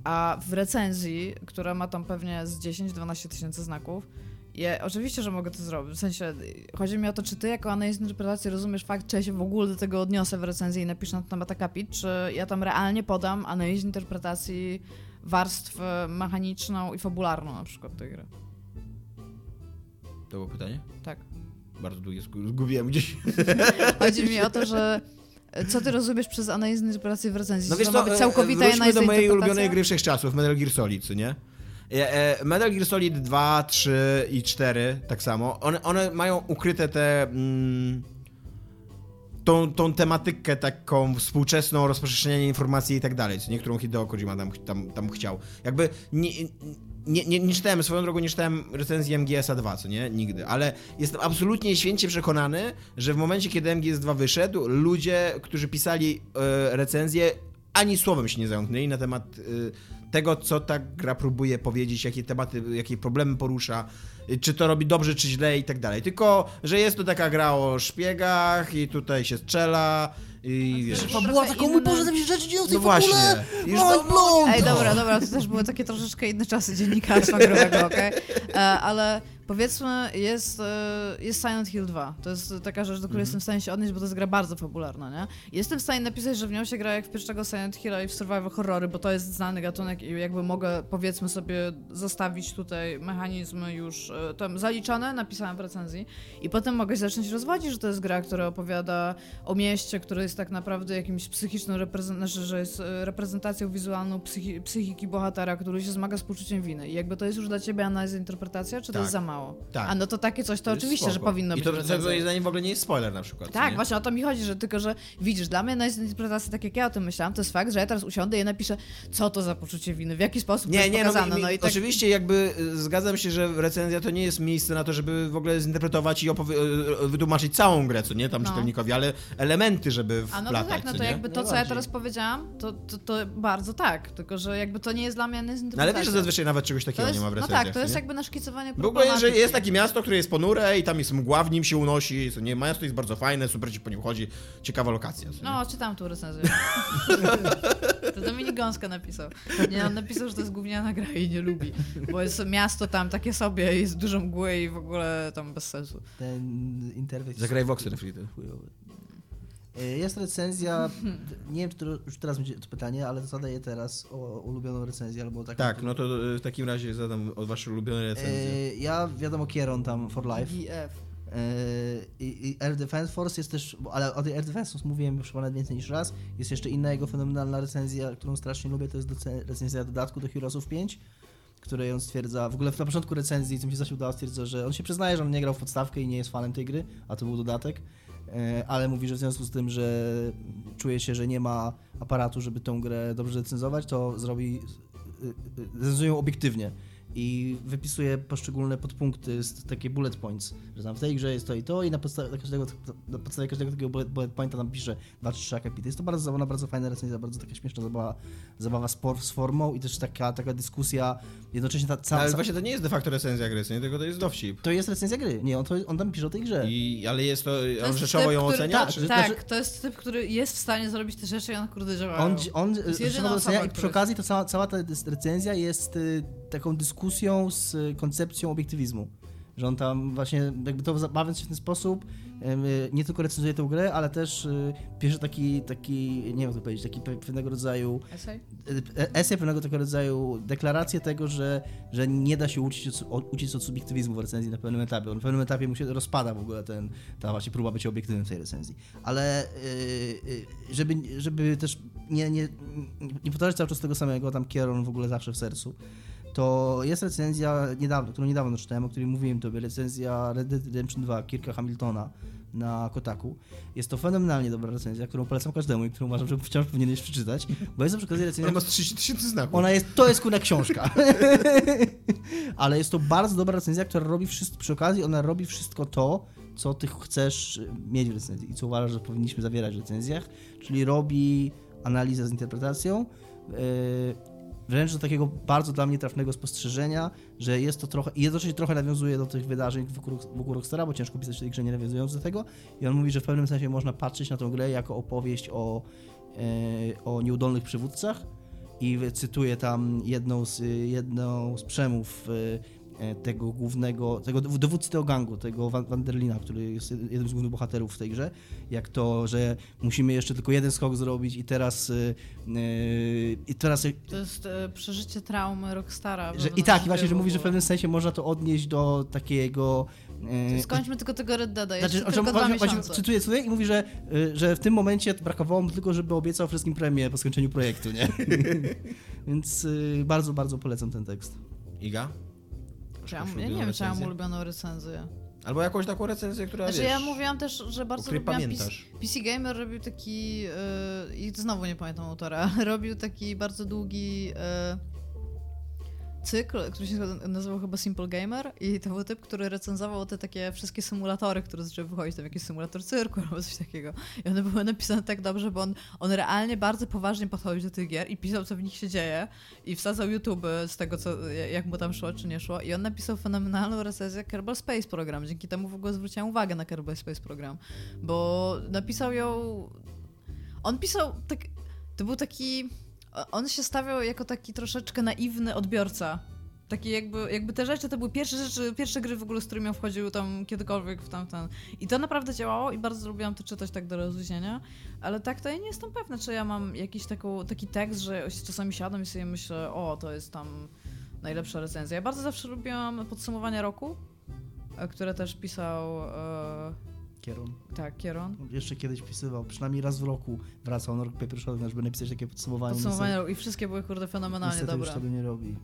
A w recenzji, która ma tam pewnie z 10-12 tysięcy znaków, ja, oczywiście, że mogę to zrobić. W sensie, chodzi mi o to, czy ty jako analiz interpretacji rozumiesz fakt, czy ja się w ogóle do tego odniosę w recenzji i napiszę na temat akapit, czy ja tam realnie podam analiz interpretacji warstwę mechaniczną i fabularną na przykład tej gry. To było pytanie? Tak. Bardzo długie, zgu- zgubiłem gdzieś. *laughs* Chodzi mi o to, że e, co ty rozumiesz przez analizę interpretacji w recenzji? No wiesz to ma być e, całkowita wróćmy analiza do mojej interpretacja? ulubionej gry wszechczasów, Metal Gear Solid, nie? E, e, Metal Gear Solid 2, 3 i 4 tak samo. One, one mają ukryte te... Mm, tą, tą tematykę taką współczesną, rozprzestrzenianie informacji i tak dalej, co niektórą Hideo Kojima tam, tam, tam chciał. Jakby nie, nie, nie, nie czytałem, swoją drogą nie czytałem recenzji MGS-a 2, co nie? Nigdy. Ale jestem absolutnie święcie przekonany, że w momencie, kiedy MGS-2 wyszedł, ludzie, którzy pisali e, recenzję, ani słowem się nie zamknęli na temat e, tego, co ta gra próbuje powiedzieć, jakie tematy, jakie problemy porusza, czy to robi dobrze, czy źle i tak dalej. Tylko, że jest to taka gra o szpiegach i tutaj się strzela i wiesz... Trochę Fabuła taką, mój. Boże, tam się rzeczy dzieją w tej No właśnie. Już Mind to- blown! Ej, dobra, dobra, to też były takie troszeczkę inne czasy dziennikarstwa growego, okej? E, Ale powiedzmy, jest, e, jest Silent Hill 2. To jest taka rzecz, do której jestem w stanie się odnieść, bo to jest gra bardzo fabularna, nie? Jestem w stanie napisać, że w nią się gra jak w pierwszego Silent Hilla i w survival horrory, bo to jest znany gatunek i jakby mogę, powiedzmy sobie, zostawić tutaj mechanizmy już e, tam zaliczone, napisałem w recenzji i potem mogę zacząć rozwodzić, że to jest gra, która opowiada o mieście, które jest tak naprawdę jakimś psychiczną reprezentacją, że jest e, reprezentacją wizualną psychi psychiki bohatera, który się zmaga z poczuciem winy. I jakby to jest już dla ciebie analiza interpretacja, czy to Tak. jest za mało? Tak. A no to takie coś to, To oczywiście, że spoko. powinno I być to, w to, recenzji. moim zdaniem w ogóle nie jest spoiler na przykład. Tak, nie? właśnie o to mi chodzi, że tylko, że widzisz, dla mnie analiza interpretacja, tak jak ja o tym myślałam, to jest fakt, że ja teraz usiądę i napiszę, co to za poczucie winy, w jaki sposób to Nie, jest nie, no, pokazane. mi, No, mi, i tak, oczywiście jakby y, zgadzam się, że recenzja to nie jest miejsce na to, żeby w ogóle zinterpretować i y, y, wytłumaczyć całą grę, co nie, tam No. czytelnikowi, ale elementy, żeby A no wplatać, to tak, no to nie? jakby to, co ja teraz powiedziałam, to, to, to bardzo tak, tylko że jakby to nie jest dla mnie No ale wiesz, że zazwyczaj nawet czegoś to takiego jest, nie ma w No recenzjach, tak, to jest nie? jakby naszkicowanie W ogóle, że jest takie miasto, które jest ponure i tam jest mgła, w nim się unosi, co nie, miasto jest bardzo fajne, super ci po nim chodzi, ciekawa lokacja? No, czytam tu recenzję. *laughs* to Dominik Gąska napisał. Nie, on napisał, że to jest gówniana gra i nie lubi, bo jest miasto tam takie sobie, jest dużo mgły i w ogóle tam bez sensu. Ten interfejs... Zagraj w Oxford Free. chujowy. E, Jest recenzja, nie wiem, czy to już teraz będzie to pytanie, ale zadaję teraz o ulubioną recenzję albo taką. Tak, no to y, w takim razie zadam od wasze ulubione recenzje. E, Ja wiadomo Kieron tam for life. GF. E, I, I Air Defense Force jest też, ale o tej Air Defense Force mówiłem już ponad więcej niż raz. Jest jeszcze inna jego fenomenalna recenzja, którą strasznie lubię, to jest recenzja dodatku do Heroesów 5, której on stwierdza, w ogóle na początku recenzji, co mi się zasił dała, stwierdza, że on się przyznaje, że on nie grał w podstawkę i nie jest fanem tej gry, a to był dodatek, e, ale mówi, że w związku z tym, że czuje się, że nie ma aparatu, żeby tą grę dobrze recenzować, to zrobi, recenzują obiektywnie. I wypisuje poszczególne podpunkty, z takie bullet points, że tam w tej grze jest to i to i na podstawie każdego, na podstawie każdego takiego bullet, bullet pointa tam pisze dwa czy trzy akapity. Jest to bardzo zabawna, bardzo fajna recenzja, bardzo taka śmieszna zabawa, zabawa z, por- z formą i też taka, taka dyskusja, jednocześnie ta cała... Ale właśnie to nie jest de facto recenzja gry, nie? tylko to jest dowcip. To jest recenzja gry, nie, on, to, on tam pisze o tej grze. I, ale jest to, To on jest rzeczowo typ, ją który- ocenia? Tak, czy... tak, znaczy- to jest typ, który jest w stanie zrobić te rzeczy i one kurde działają. On, on jedyna docenia i przy okazji to cała, cała ta recenzja jest y, taką dyskusją z y, koncepcją obiektywizmu. Że on tam właśnie, jakby to bawiąc się w ten sposób, y, nie tylko recenzuje tę grę, ale też y, pisze taki, taki, nie wiem jak to powiedzieć, taki pe- pewnego rodzaju Essay? e- esej, pewnego tego rodzaju deklarację tego, że, że nie da się uczyć od, od, subiektywizmu w recenzji na pewnym etapie. On na pewnym etapie mu się rozpada w ogóle ten, ta właśnie próba bycia obiektywnym w tej recenzji. Ale yy, yy, żeby, żeby też nie, nie, nie powtarzać cały czas tego samego, tam Kieron w ogóle zawsze w sercu, to jest recenzja niedawno, którą niedawno czytałem, o której mówiłem tobie, recenzja Red Dead Redemption 2 Kirka Hamiltona na Kotaku. Jest to fenomenalnie dobra recenzja, którą polecam każdemu i którą uważam, że wciąż powinieneś przeczytać, bo jest to przy okazji recenzja... Ona ma 30 tysięcy znaków. Ona jest, to jest kurna książka. *laughs* Ale jest to bardzo dobra recenzja, która robi wszystko, przy okazji ona robi wszystko to, co ty chcesz mieć w recenzji i co uważasz, że powinniśmy zawierać w recenzjach, czyli robi analizę z interpretacją, yy, wręcz do takiego bardzo dla mnie trafnego spostrzeżenia, że jest to trochę, i jednocześnie trochę nawiązuje do tych wydarzeń wokół, wokół Rockstara, bo ciężko pisać w tej grze nie nawiązując do tego. I on mówi, że w pewnym sensie można patrzeć na tę grę jako opowieść o, yy, o nieudolnych przywódcach, i cytuję tam jedną z, jedną z przemów e, tego głównego, tego dowódcy tego gangu, tego Van- Vanderlina, który jest jednym z głównych bohaterów w tej grze, jak to, że musimy jeszcze tylko jeden skok zrobić i teraz e, e, i teraz To jest e, przeżycie traumy Rockstara. że, i tak, i właśnie, że mówi, że w pewnym sensie można to odnieść do takiego e, Skończmy tylko tego Red Deada, jeszcze znaczy, tylko o czym- dwa miesiące. cytuję, cytuję i mówi, że, że w tym momencie brakowało mu tylko, żeby obiecał wszystkim premię po skończeniu projektu, nie? *laughs* Więc bardzo, bardzo polecam ten tekst. Iga? Czy ja, ja nie wiem, czy ja mam ulubioną recenzję. Albo jakąś taką recenzję, która Znaczy wiesz, ja mówiłam też, że bardzo lubiłam PC, pamiętasz. PC Gamer robił taki, e, i znowu nie pamiętam autora, *laughs* robił taki bardzo długi e, cykl, który się nazywał chyba Simple Gamer i to był typ, który recenzował te takie wszystkie symulatory, które zaczęły wychodzić, tam jakiś symulator cyrku albo coś takiego. I one były napisane tak dobrze, bo on, on realnie bardzo poważnie podchodził do tych gier i pisał, co w nich się dzieje i wsadzał YouTube z tego, co, jak mu tam szło, czy nie szło i on napisał fenomenalną recenzję Kerbal Space Program. Dzięki temu w ogóle zwróciłem uwagę na Kerbal Space Program, bo napisał ją... On pisał tak... To był taki... On się stawiał jako taki troszeczkę naiwny odbiorca. Taki jakby, jakby te rzeczy to były pierwsze rzeczy, pierwsze gry w ogóle, z którymi on wchodził tam kiedykolwiek w tamten. I to naprawdę działało i bardzo lubiłam to czytać tak do rozluźnienia, ale tak to ja nie jestem pewna, czy ja mam jakiś taką, taki tekst, że czasami siadam i sobie myślę, o, to jest tam najlepsza recenzja. Ja bardzo zawsze lubiłam podsumowania roku, e, które też pisał, e, Kieron. tak, Kieron. Jeszcze kiedyś pisywał, przynajmniej raz w roku wracał na rok pierwszy, żeby napisać takie podsumowanie. Podsumowania roku i wszystkie były, kurde, niestety, fenomenalnie niestety już dobre. tego nie robi.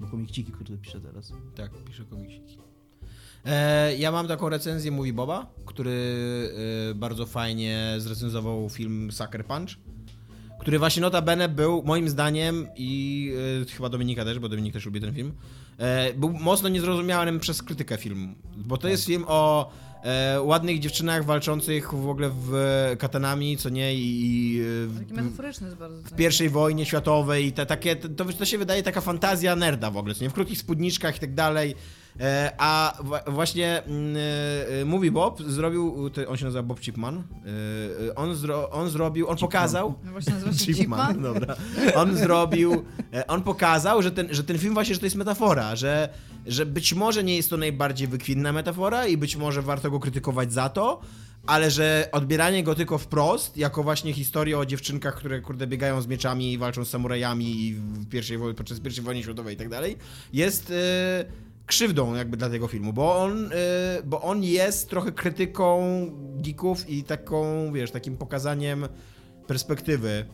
Bo komikciki, kurde, pisze teraz. Tak, pisze komiksiki. E, ja mam taką recenzję Mówi Boba, który e, bardzo fajnie zrecenzował film Sucker Punch, który właśnie notabene był moim zdaniem i e, chyba Dominika też, bo Dominik też lubi ten film, e, był mocno niezrozumiałym przez krytykę filmu, bo to jest film o e, ładnych dziewczynach walczących w ogóle w katanami, co nie, i, i Taki w, w pierwszej wojnie światowej. I te, takie, to, to się wydaje taka fantazja nerda w ogóle, co nie? W krótkich spódniczkach i tak dalej. E, a właśnie mm, e, Movie Bob zrobił, on się nazywa Bob Chipman, e, on, zro, on zrobił, on pokazał, No właśnie nazywa się Chipman. dobra. On zrobił, on pokazał, że ten, że ten film właśnie, że to jest metafora, że, że być może nie jest to najbardziej wykwintna metafora i być może warto go krytykować za to, ale że odbieranie go tylko wprost, jako właśnie historię o dziewczynkach, które kurde biegają z mieczami i walczą z samurajami i w pierwszej, wo- podczas pierwszej wojny światowej i tak dalej, jest e, krzywdą jakby dla tego filmu, bo on, e, bo on jest trochę krytyką geeków i taką, wiesz, takim pokazaniem perspektywy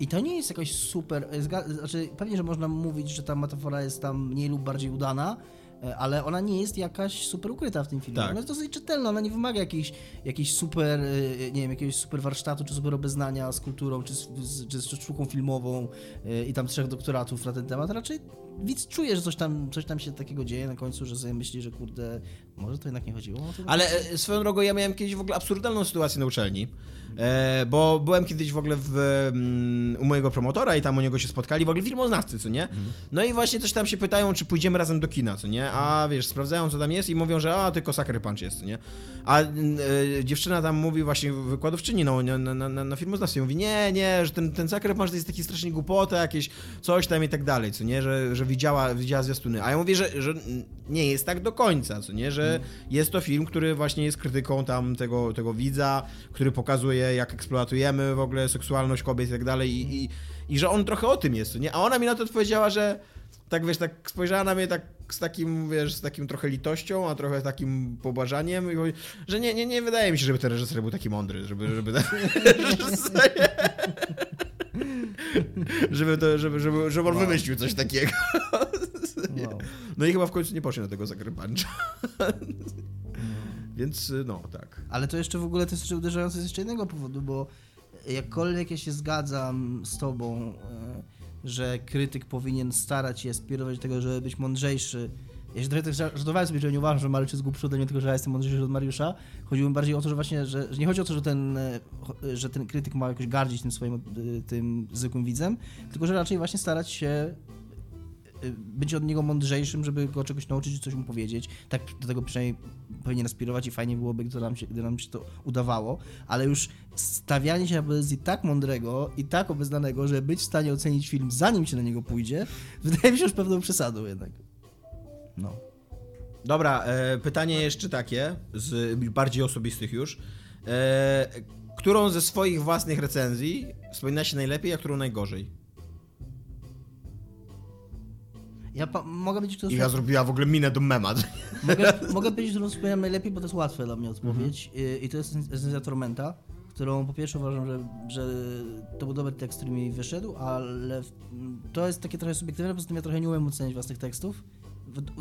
I to nie jest jakoś super. Znaczy, pewnie, że można mówić, że ta metafora jest tam mniej lub bardziej udana, e, ale ona nie jest jakaś super ukryta w tym filmie. Tak. Ona jest dosyć czytelna, ona nie wymaga jakiejś, jakiejś super, e, nie wiem, jakiegoś super warsztatu, czy super obeznania z kulturą, czy z, czy z sztuką filmową e, i tam trzech doktoratów na ten temat. Raczej widz czuje, że coś tam, coś tam się takiego dzieje na końcu, że sobie myśli, że kurde, może to jednak nie chodziło o to. Ale e, swoją drogą ja miałem kiedyś w ogóle absurdalną sytuację na uczelni, e, bo byłem kiedyś w ogóle w, mm, u mojego promotora i tam u niego się spotkali, w ogóle filmoznawcy, co nie? No i właśnie coś tam się pytają, czy pójdziemy razem do kina, co nie? A wiesz, sprawdzają co tam jest i mówią, że a, tylko Sucker Punch jest, co nie? A e, dziewczyna tam mówi właśnie, wykładowczyni no, na, na, na, na filmoznawstwie, mówi, nie, nie, że ten, ten Sucker Punch to jest taki strasznie głupota, jakieś coś tam i tak dalej, co nie? Że, że widziała, widziała zwiastuny. A ja mówię, że, że nie jest tak do końca, co nie? Że jest to film, który właśnie jest krytyką tam tego, tego widza, który pokazuje, jak eksploatujemy w ogóle seksualność kobiet i tak dalej i, i, i że on trochę o tym jest, nie? A ona mi na to odpowiedziała, że tak wiesz, tak spojrzała na mnie tak z takim, wiesz, z takim trochę litością, a trochę takim pobłażaniem i mówi, że nie, nie, nie wydaje mi się, żeby ten reżyser był taki mądry, żeby, żeby, *laughs* żeby, to, żeby, żeby, żeby on wymyślił coś takiego. Wow. No i chyba w końcu nie poszedł na tego Zagrybacza. Więc y, no, tak. Ale to jeszcze w ogóle to jest jeszcze uderzające z jeszcze jednego powodu, bo jakkolwiek ja się zgadzam z tobą, e, że krytyk powinien starać się aspirować do tego, żeby być mądrzejszy. Ja się trochę tak ża- żartowałem sobie, że nie uważam, że Mariusz jest głupszy ode mnie, tylko że ja jestem mądrzejszy od Mariusza. Chodziło mi bardziej o to, że właśnie, że, że nie chodzi o to, że ten, cho- że ten krytyk ma jakoś gardzić tym swoim, tym zwykłym widzem, tylko że raczej właśnie starać się y, być od niego mądrzejszym, żeby go czegoś nauczyć, coś mu powiedzieć. Tak do tego przynajmniej powinien aspirować i fajnie byłoby, gdy nam się, gdy nam się to udawało, ale już stawianie się na pozycji tak mądrego i tak obeznanego, że być w stanie ocenić film zanim się na niego pójdzie, *laughs* wydaje mi się już pewną przesadą jednak. No. Dobra, e, pytanie jeszcze takie, z bardziej osobistych już. E, którą ze swoich własnych recenzji wspomina się najlepiej, a którą najgorzej? Ja mogę to I ja zrobiła w ogóle minę do mema. mogę, *laughs* mogę powiedzieć, że wspominam najlepiej, bo to jest łatwe dla mnie odpowiedź. I, I to jest recenzja Tormenta, którą po pierwsze uważam, że, że to był dobry tekst, który mi wyszedł, ale to jest takie trochę subiektywne, poza tym ja trochę nie umiem oceniać własnych tekstów.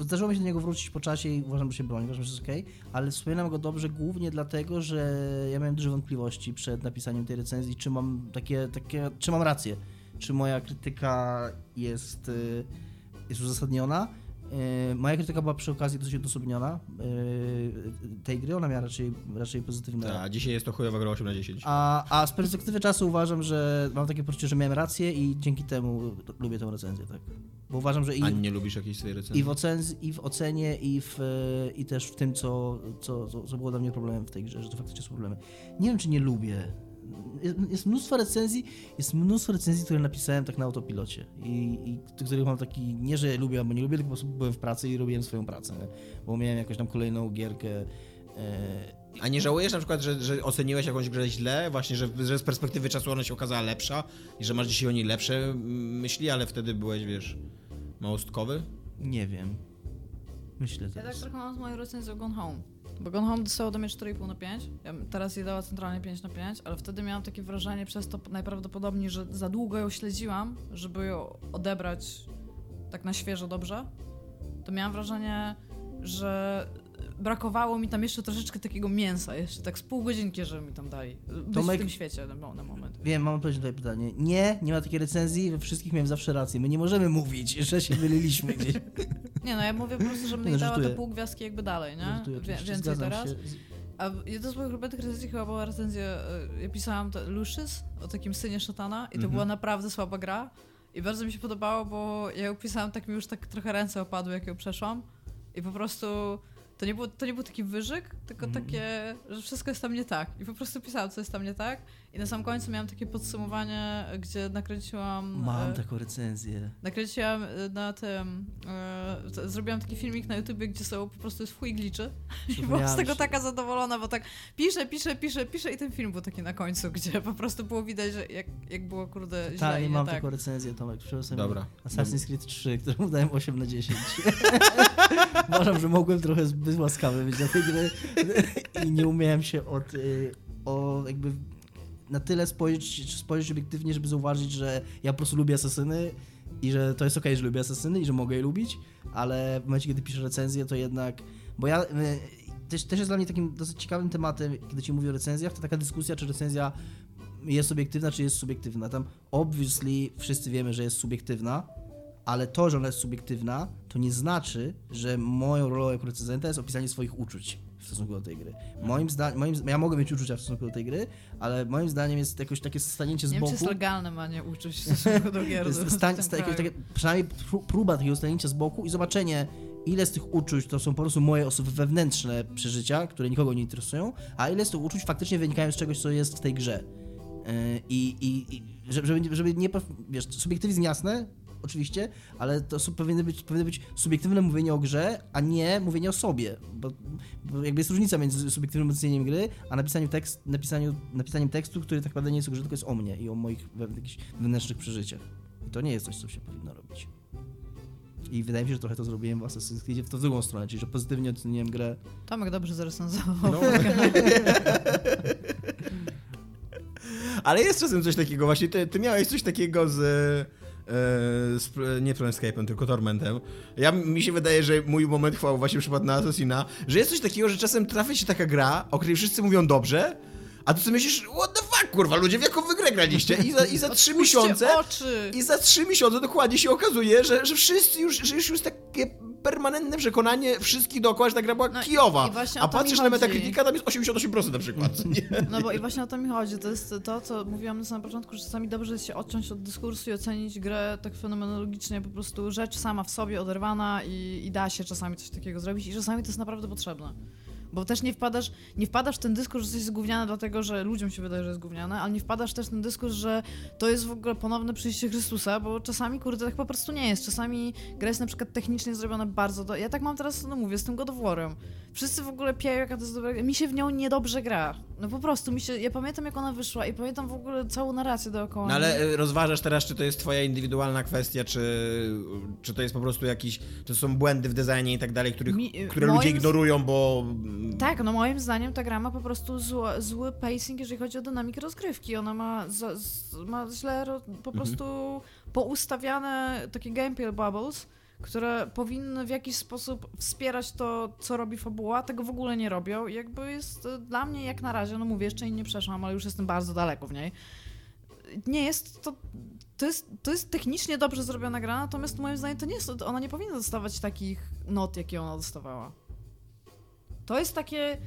Zdarzyło mi się do niego wrócić po czasie i uważam, że się broni, uważam, że jest okej, ale wspominam go dobrze głównie dlatego, że ja miałem duże wątpliwości przed napisaniem tej recenzji, czy mam takie, takie czy mam rację, czy moja krytyka jest, y, jest uzasadniona. Y, Moja krytyka była przy okazji dosyć odosobniona y, tej gry, ona miała raczej, raczej pozytywne dzisiaj jest to chujowa gra 8 na 10. a, a z perspektywy czasu uważam, że mam takie poczucie, że miałem rację i dzięki temu lubię tę recenzję, tak. Bo uważam, że i, A nie lubisz jakiejś swojej recenzji? i, w, i w ocenie, i, w, e, i też w tym, co, co, co, co było dla mnie problemem w tej grze, że to faktycznie są problemy. Nie wiem, czy nie lubię. Jest, mnóstwo recenzji, jest mnóstwo recenzji, które napisałem tak na autopilocie i, i których mam taki, nie że lubię albo nie lubię, tylko po prostu byłem w pracy i robiłem swoją pracę, nie? bo miałem jakąś tam kolejną gierkę e, A nie żałujesz na przykład, że, że oceniłeś jakąś grę źle, właśnie, że, że z perspektywy czasu ona się okazała lepsza i że masz dzisiaj o niej lepsze myśli, ale wtedy byłeś, wiesz, małostkowy? Nie wiem. Myślę Ja tak teraz. trochę mam z moją recenzją Gone Home. Bo Gone Home dostało do mnie 4,5 na 5. Ja bym teraz jej dała centralnie 5 na 5, ale wtedy miałam takie wrażenie przez to najprawdopodobniej, że za długo ją śledziłam, żeby ją odebrać tak na świeżo dobrze. To miałam wrażenie, że brakowało mi tam jeszcze troszeczkę takiego mięsa, jeszcze tak z pół godzinki, żeby mi tam dali. Być Tomek- w tym świecie na, na moment. Wiem, mam odpowiedź na to pytanie. Nie, nie ma takiej recenzji, we wszystkich miałem zawsze rację. My nie możemy mówić, że się myliliśmy gdzieś. *laughs* Nie no, ja mówię po prostu, żebym Nie, dała te pół gwiazdki jakby dalej, nie? Żartuję, Wie, więcej teraz. się. A jedna z moich ulubionych recenzji chyba była recenzja, y, ja pisałam te Lucius o takim synie szatana i to Mhm. była naprawdę słaba gra i bardzo mi się podobało, bo ja ją pisałam, tak mi już tak trochę ręce opadły, jak ją przeszłam i po prostu to nie, było, to nie był taki wyżyk, tylko Mhm. takie, że wszystko jest tam nie tak i po prostu pisałam, co jest tam nie tak i na sam końcu miałam takie podsumowanie, gdzie nakręciłam... Mam e, taką recenzję. Nakręciłam y, na tym. z- zrobiłam taki filmik na YouTubie, gdzie są po prostu jest w chuj gliczy. *laughs* I byłam z tego się. taka zadowolona, bo tak piszę, piszę, piszę, piszę i ten film był taki na końcu, *laughs* gdzie po prostu było widać, że jak, jak było kurde źle Tak, i nie mam tak. taką recenzję, Tomek. Przyniosłem Dobra. Assassin's Creed 3, któremu dałem 8 na 10. *laughs* Uważam, że mogłem trochę zbyt łaskawy być na tej gry i nie umiałem się od, y, o jakby na tyle spojrzeć, spojrzeć obiektywnie, żeby zauważyć, że ja po prostu lubię asasyny i że to jest okej, że lubię asesyny i że mogę je lubić, ale w momencie, kiedy piszę recenzję, to jednak, bo ja, y, też, też jest dla mnie takim dosyć ciekawym tematem, kiedy ci mówię o recenzjach, to taka dyskusja, czy recenzja jest obiektywna, czy jest subiektywna. Tam obviously wszyscy wiemy, że jest subiektywna, ale to, że ona jest subiektywna, to nie znaczy, że moją rolą jako recenzenta jest opisanie swoich uczuć w stosunku do tej gry. Moim zdaniem, moim, ja mogę mieć uczucia w stosunku do tej gry, ale moim zdaniem jest jakoś takie stanięcie z Nie wiem, czy boku. jest legalne ma nie uczyć się w stosunku do gier. Stań, tym sta, kraju. takie, przynajmniej pró- próba takiego stanięcia z boku i zobaczenie, ile z tych uczuć to są po prostu moje osoby wewnętrzne przeżycia, które nikogo nie interesują, a ile z tych uczuć faktycznie wynikają z czegoś, co jest w tej grze. Yy, I, i, i żeby, żeby- nie. Wiesz, subiektywizm jasne, oczywiście, ale to su- powinno być, powinno być subiektywne mówienie o grze, a nie mówienie o sobie. Bo, bo jakby jest różnica między subiektywnym ocenieniem gry, a napisaniem, tekst, napisaniu, napisaniem tekstu, który tak naprawdę nie jest o grze, tylko jest o mnie i o moich jakichś wewnętrznych przeżyciach. I to nie jest coś, co się powinno robić. I wydaje mi się, że trochę to zrobiłem w Assassin's Creed w tą drugą stronę, czyli że pozytywnie oceniłem grę. Tomek dobrze zarecenzował. No. *laughs* Ale jest czasem coś takiego, właśnie ty, ty miałeś coś takiego z... Z, nie Planescape'em, tylko Tormentem. Ja, mi się wydaje, że mój moment chwały właśnie przypadł na Assassina, że jest coś takiego, że czasem trafia się taka gra, o której wszyscy mówią dobrze, a ty sobie myślisz, what the fuck, kurwa, ludzie, w jaką wy grę graliście? I za, i za trzy *laughs* miesiące... oczy! I za trzy miesiące dokładnie się okazuje, że, że wszyscy już, że już jest takie permanentne przekonanie wszystkich dookoła, że ta gra była No kijowa. a patrzysz na. Metacritica, tam jest 88% na przykład. *laughs* Nie? No bo i właśnie o to mi chodzi. To jest to, co mówiłam na samym początku, że czasami dobrze jest się odciąć od dyskursu i ocenić grę tak fenomenologicznie, po prostu rzecz sama w sobie oderwana i, i da się czasami coś takiego zrobić i czasami to jest naprawdę potrzebne. Bo też nie wpadasz, nie wpadasz w ten dyskurs, że coś jest gówniane dlatego, że ludziom się wydaje, że jest gówniane, ale nie wpadasz też w ten dyskurs, że to jest w ogóle ponowne przyjście Chrystusa, bo czasami, kurde, tak po prostu nie jest. Czasami gra jest na przykład technicznie zrobiona bardzo do... Ja tak mam teraz, no mówię, z tym God of War'em. Wszyscy w ogóle pieją, jaka to jest dobra gra. Mi się w nią niedobrze gra. No po prostu, mi się... Ja pamiętam, jak ona wyszła i pamiętam w ogóle całą narrację dookoła. No ale e, rozważasz teraz, czy to jest twoja indywidualna kwestia, czy, czy to jest po prostu jakiś, to są błędy w designie i tak dalej, których, Mi- które moim ludzie ignorują, bo... Tak, no moim zdaniem ta gra ma po prostu zły, zły pacing, jeżeli chodzi o dynamikę rozgrywki. Ona ma, z, ma źle po prostu poustawiane takie gameplay bubbles, które powinny w jakiś sposób wspierać to, co robi fabuła. Tego w ogóle nie robią jakby jest e, dla mnie jak na razie, no mówię, jeszcze jej nie przeszłam, ale już jestem bardzo daleko w niej. Nie jest to... To jest, to jest technicznie dobrze zrobiona gra, natomiast moim zdaniem to nie jest, ona nie powinna dostawać takich not, jakie ona dostawała. To jest takie.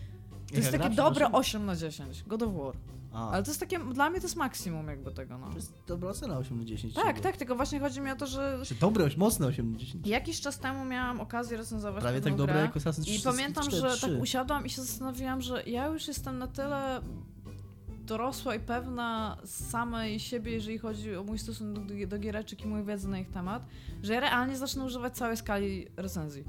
To jest takie gra, dobre przepraszam? 8 na 10. God of War. A, Ale to jest takie. Dla mnie to jest maksimum jakby tego, no. to jest dobra ocena 8 na 10. Tak, tak, tylko właśnie chodzi mi o to, że Czy dobre, mocne 8 na 10. jakiś czas temu miałam okazję recenzować Prawie tak dobre jak Assassin's I Creed pamiętam, 4, że 3. tak usiadłam i się zastanowiłam, że ja już jestem na tyle dorosła i pewna samej siebie, jeżeli chodzi o mój stosunek do, do giereczek i moją wiedzę na ich temat, że ja realnie zacznę używać całej skali recenzji.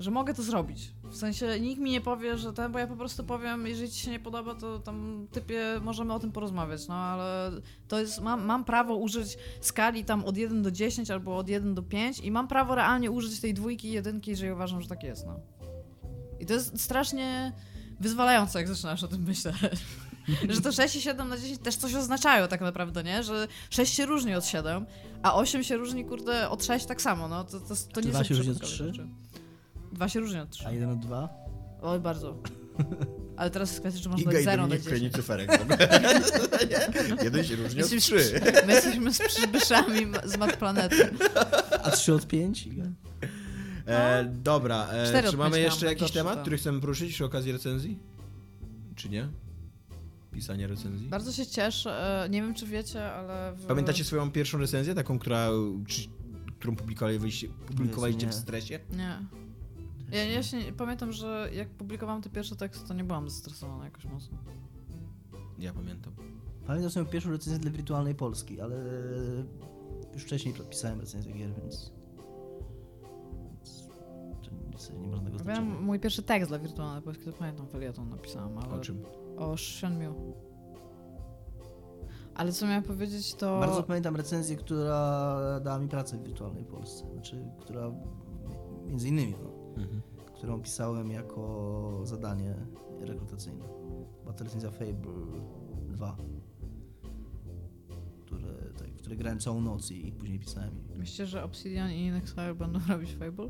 Że mogę to zrobić. W sensie nikt mi nie powie, że ten, bo ja po prostu powiem, jeżeli ci się nie podoba, to tam typie możemy o tym porozmawiać, no ale to jest, mam, mam prawo użyć skali tam od 1 do 10 albo od 1 do 5 i mam prawo realnie użyć tej dwójki i jedynki, jeżeli uważam, że tak jest, no. I to jest strasznie wyzwalające, jak zaczynasz o tym myśleć. *laughs* że to 6 i 7 na 10 też coś oznaczają tak naprawdę, nie? Że 6 się różni od 7, a 8 się różni, kurde, od 6 tak samo, no. To, to, to nie dwa są się różni od przypadkowe trzy? rzeczy. Dwa się różnią od 3. A 1 na 2? Oj, bardzo. *laughs* Ale teraz jest kwestia, czy można Iga dać i 0 na Dominik 10. kręci cyferek w ogóle. *laughs* Jeden się różni od Jesteśmy, trzy. my jesteśmy z przybyszami z mat planety. A 3 od 5? E, dobra, e, Cztery czy mamy jeszcze mam, jakiś najgorszy temat, to. który chcemy poruszyć przy okazji recenzji? Czy nie? Pisanie recenzji? Bardzo się cieszę. e, Nie wiem, czy wiecie, ale. W... Pamiętacie swoją pierwszą recenzję, taką, która, czy, którą publikowaliście, publikowaliście nie. w stresie? Nie. Ja, ja się nie, pamiętam, że jak publikowałam te pierwsze teksty, to nie byłam zestresowana jakoś mocno. Ja pamiętam. Pamiętam swoją pierwszą recenzję dla Wirtualnej Polski, ale już wcześniej pisałem recenzję gier, więc... więc to nie można tego Pamiętam znaczenia. mój pierwszy tekst dla Wirtualnej Polski, to pamiętam, felieton napisałam, ale... O czym? O Shenmue. Ale co miałem powiedzieć, to... Bardzo pamiętam recenzję, która dała mi pracę w Wirtualnej Polsce, znaczy, która między innymi, no, Mhm. którą pisałem jako zadanie rekrutacyjne. Recenzja Fable 2, które, tak, w które grałem całą noc i później pisałem. Myślicie, że Obsidian i Inexile będą robić Fable?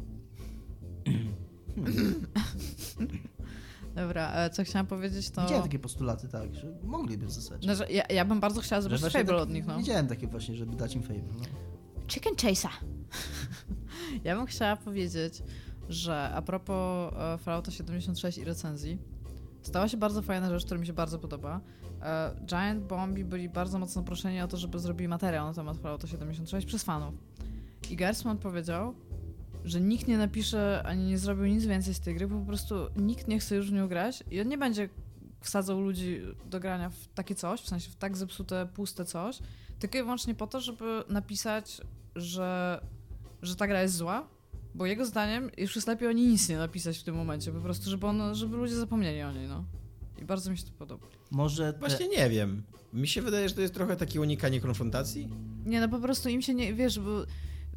Dobra, e, co chciałam powiedzieć to... Widziałem takie postulaty, tak, że mogliby w zasadzie. No, że ja, ja bym bardzo chciała właśnie Fable tak- od nich, no. Widziałem takie właśnie, żeby dać im Fable. No. Chicken Chaser. ja bym chciała powiedzieć, że a propos e, Fallouta 76 i recenzji, stała się bardzo fajna rzecz, która mi się bardzo podoba. E, Giant Bombi byli bardzo mocno proszeni o to, żeby zrobili materiał na temat Fallouta 76 przez fanów. I Gersman powiedział, że nikt nie napisze ani nie zrobił nic więcej z tej gry, bo po prostu nikt nie chce już w nią grać i on nie będzie wsadzał ludzi do grania w takie coś, w sensie w tak zepsute, puste coś, tylko i wyłącznie po to, żeby napisać, że, że ta gra jest zła, bo jego zdaniem już jest lepiej o niej nic nie napisać w tym momencie, po prostu, żeby, on, żeby ludzie zapomnieli o niej, no. I bardzo mi się to podoba. Może te... Właśnie nie wiem. Mi się wydaje, że to jest trochę takie unikanie konfrontacji. Nie, no po prostu im się nie, wiesz, bo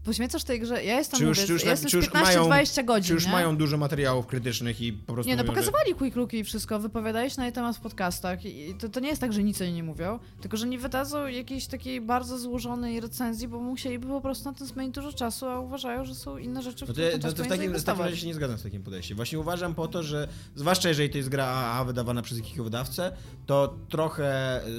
poświęcasz tej grze, ja jestem, Czy już- mówię, czy już ja jestem czy już z mają- 15-20 godzin, Czy już nie? mają dużo materiałów krytycznych i po prostu Nie, no mówią, że... pokazywali quick looki i wszystko, wypowiadali się na jej temat w podcastach i to, to nie jest tak, że nic o niej nie mówią, tylko że nie wydadzą jakiejś takiej bardzo złożonej recenzji, bo musieliby po prostu na tym spędzić dużo czasu, a uważają, że są inne rzeczy, w No to, no czas to w, takim, w takim razie się nie zgadzam z takim podejściem. Właśnie uważam po to, że zwłaszcza jeżeli to jest gra AAA wydawana przez jakiego wydawcę, to trochę y,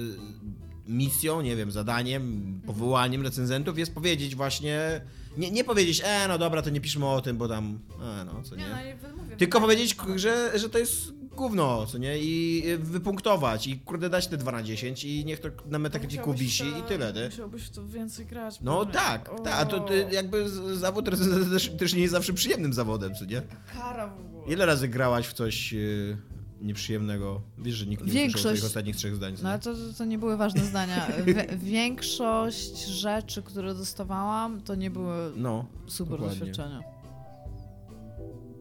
misją, nie wiem, zadaniem, powołaniem recenzentów jest powiedzieć właśnie, nie, nie powiedzieć, e, no dobra, to nie piszmy o tym, bo tam, e, no, co nie. Nie, no Tylko powiedzieć, że, że to jest gówno, co nie? I y, wypunktować i kurde dać te 2 na 10 i niech to na Musiałbyś wisi to- i tyle, nie? Musiałbyś w to więcej grać. No tak, O, tak, a to ty, jakby zawód też, też nie jest zawsze przyjemnym zawodem, co nie? Kara w ogóle. Ile razy grałaś w coś y, nieprzyjemnego? Wiesz, że nikt nie usłyszał Większość- twoich ostatnich trzech zdań, No ale to, to nie były ważne zdania. *laughs* Większość rzeczy, które dostawałam, to nie były No, super dokładnie. doświadczenia.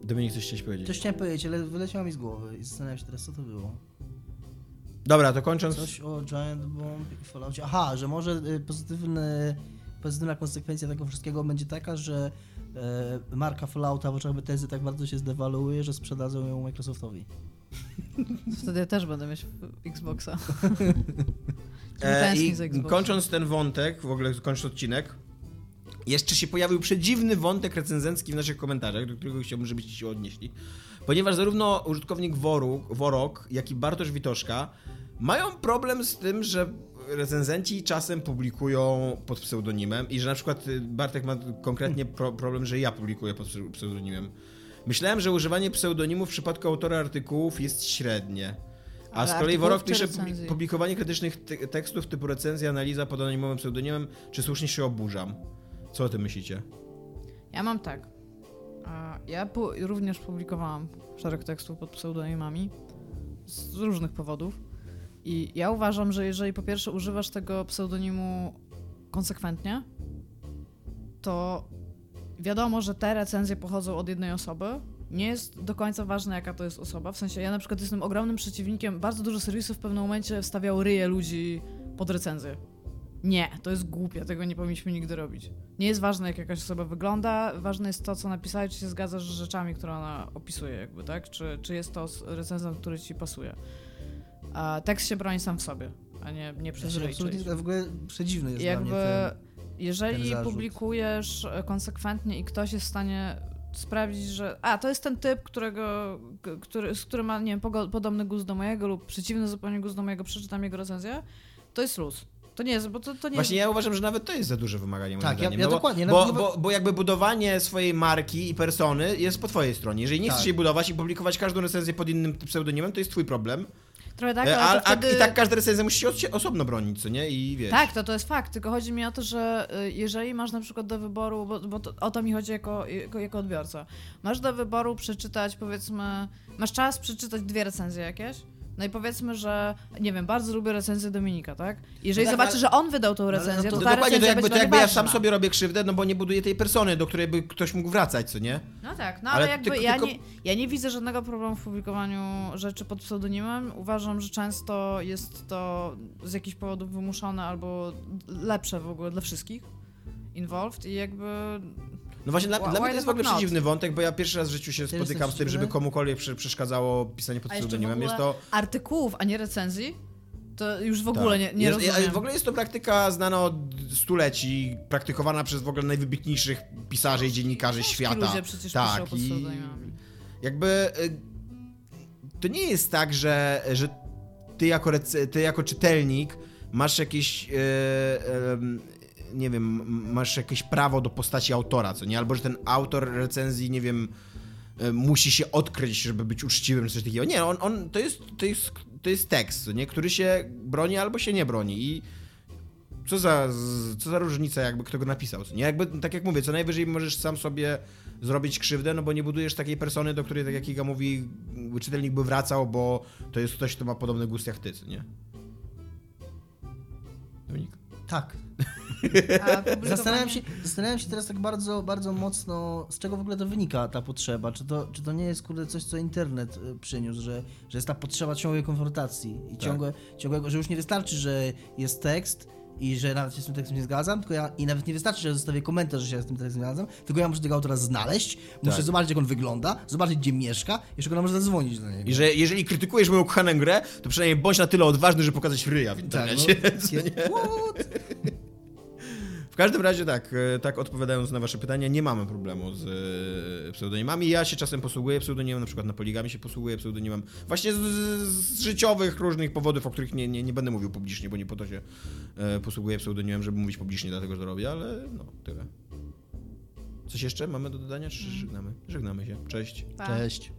Dominik, coś chciałeś powiedzieć? Coś chciałem powiedzieć, ale wyleciało mi z głowy i zastanawiam się teraz, co to było. Dobra, to kończąc... Coś o Giant Bomb i Falloutie. Aha, że może y, pozytywny, pozytywna konsekwencja tego wszystkiego będzie taka, że e, marka Fallouta w oczach Bethesdy tak bardzo się zdewaluuje, że sprzedadzą ją Microsoftowi. *laughs* Wtedy ja też będę mieć Xboxa. *laughs* E, I kończąc ten wątek, w ogóle kończąc odcinek, jeszcze się pojawił przedziwny wątek recenzencki w naszych komentarzach, do którego chciałbym, żebyście się odnieśli. Ponieważ zarówno użytkownik Woruk, Worok, jak i Bartosz Witoszka mają problem z tym, że recenzenci czasem publikują pod pseudonimem i że na przykład y, Bartek ma konkretnie pro problem, że ja publikuję pod pse- pseudonimem. Myślałem, że używanie pseudonimu w przypadku autora artykułów jest średnie. A Ale z kolei Worok pisze publikowanie krytycznych te tekstów typu recenzja, analiza pod anonimowym pseudonimem, czy słusznie się oburzam? Co o tym myślicie? Ja mam tak. Ja również publikowałam szereg tekstów pod pseudonimami z różnych powodów. I ja uważam, że jeżeli po pierwsze używasz tego pseudonimu konsekwentnie, to wiadomo, że te recenzje pochodzą od jednej osoby. Nie jest do końca ważne, jaka to jest osoba. W sensie, ja na przykład jestem ogromnym przeciwnikiem. Bardzo dużo serwisów w pewnym momencie wstawiało ryje ludzi pod recenzję. Nie, to jest głupie, tego nie powinniśmy nigdy robić. Nie jest ważne, jak jakaś osoba wygląda, ważne jest to, co napisała, czy się zgadzasz z rzeczami, które ona opisuje, jakby, tak? Czy, czy jest to recenzent, który ci pasuje. A tekst się broni sam w sobie, a nie, nie przez ryj absolutnie, w ogóle przedziwny jest Jakby, dla mnie ten... jeżeli ten publikujesz konsekwentnie i ktoś jest w stanie sprawdzić, że a, to jest ten typ, którego, który, z którym ma, nie wiem, podobny gust do mojego lub przeciwny zupełnie gust do mojego, przeczytam jego recenzję, to jest luz. To nie jest, bo to, to nie Właśnie jest... ja uważam, że nawet to jest za duże wymaganie moim Tak, ja- zdaniem. ja no bo, dokładnie, Bo, nawet nie- bo, bo jakby budowanie swojej marki i persony jest po twojej stronie. Jeżeli nie Tak. chcesz jej budować i publikować każdą recenzję pod innym pseudonimem, to jest twój problem. Trochę tak, E, ale a, wtedy... a, I tak każda recenzja musi się osobno bronić, co nie? I wiesz. Tak, to, to jest fakt, tylko chodzi mi o to, że y, jeżeli masz na przykład do wyboru, bo, bo to, o to mi chodzi jako, jako, jako odbiorca, masz do wyboru przeczytać powiedzmy, masz czas przeczytać dwie recenzje jakieś, no i powiedzmy, że nie wiem, bardzo lubię recenzję Dominika, tak? Jeżeli No tak, zobaczy, ale- że on wydał tą ale no recenzję, to- to, To ta dokładnie, to jakby, to jakby ja sam sobie robię krzywdę, no bo nie buduję tej persony, do której by ktoś mógł wracać, co nie? No tak, no Ale ale, jakby tylko- ja, tylko- Nie, ja nie widzę żadnego problemu w publikowaniu rzeczy pod pseudonimem. Uważam, że często jest to z jakichś powodów wymuszone albo lepsze w ogóle dla wszystkich involved i jakby No właśnie, dla, dla mnie to jest w ogóle not? przedziwny wątek, bo ja pierwszy raz w życiu się Ty spotykam z tym, żeby komukolwiek prze- przeszkadzało pisanie pod pseudonimem. Jest to... artykułów, a nie recenzji, To już w ogóle nie, nie Tak. jest, rozumiem. W ogóle jest to praktyka znana od stuleci, praktykowana przez w ogóle najwybitniejszych pisarzy i dziennikarzy Polski świata. ludzie przecież tak, piszą i jakby y, to nie jest tak, że, że ty, jako ty jako czytelnik masz jakieś y, em, nie wiem, masz jakieś prawo do postaci autora, co nie? Albo, że ten autor recenzji, nie wiem, y, musi się odkryć, żeby być uczciwym, czy coś takiego. Nie, on, on to, jest, to, jest, to jest tekst, nie? Który się broni albo się nie broni i co za, co za różnica, jakby kto go napisał, co nie? Jakby, tak jak mówię, co najwyżej możesz sam sobie zrobić krzywdę, no bo nie budujesz takiej persony, do której, tak jak Iga mówi, czytelnik by wracał, bo to jest ktoś, kto ma podobny gust jak ty, co nie? Dominik? Tak. Zastanawiam się, zastanawiam się teraz tak bardzo, bardzo mocno, z czego w ogóle to wynika ta potrzeba. Czy to, czy to nie jest kurde coś, co internet y, przyniósł, że, że jest ta potrzeba ciągłej konfrontacji i ciągłe, ciągłego, że już nie wystarczy, że jest tekst i że nawet się z tym tekstem nie zgadzam, tylko ja, i nawet nie wystarczy, że zostawię komentarz, że się z tym tekstem nie zgadzam, tylko ja muszę tego autora znaleźć, muszę Tak. zobaczyć, jak on wygląda, zobaczyć, gdzie mieszka, jeszcze go może zadzwonić do niego. I że jeżeli krytykujesz moją kochaną grę, to przynajmniej bądź na tyle odważny, żeby pokazać ryja w tak, internecie. no, *laughs* każdym razie tak, e, tak odpowiadając na wasze pytania, nie mamy problemu z e, pseudonimami. Ja się czasem posługuję pseudonimem, na przykład na Poligami się posługuję pseudonimem. Właśnie z, z, życiowych różnych powodów, o których nie, nie, nie będę mówił publicznie, bo nie po to się e, posługuję pseudonimem, żeby mówić publicznie, dlatego że robię, ale no, tyle. Coś jeszcze mamy do dodania, czy żegnamy? Żegnamy się. Cześć. Pa. Cześć.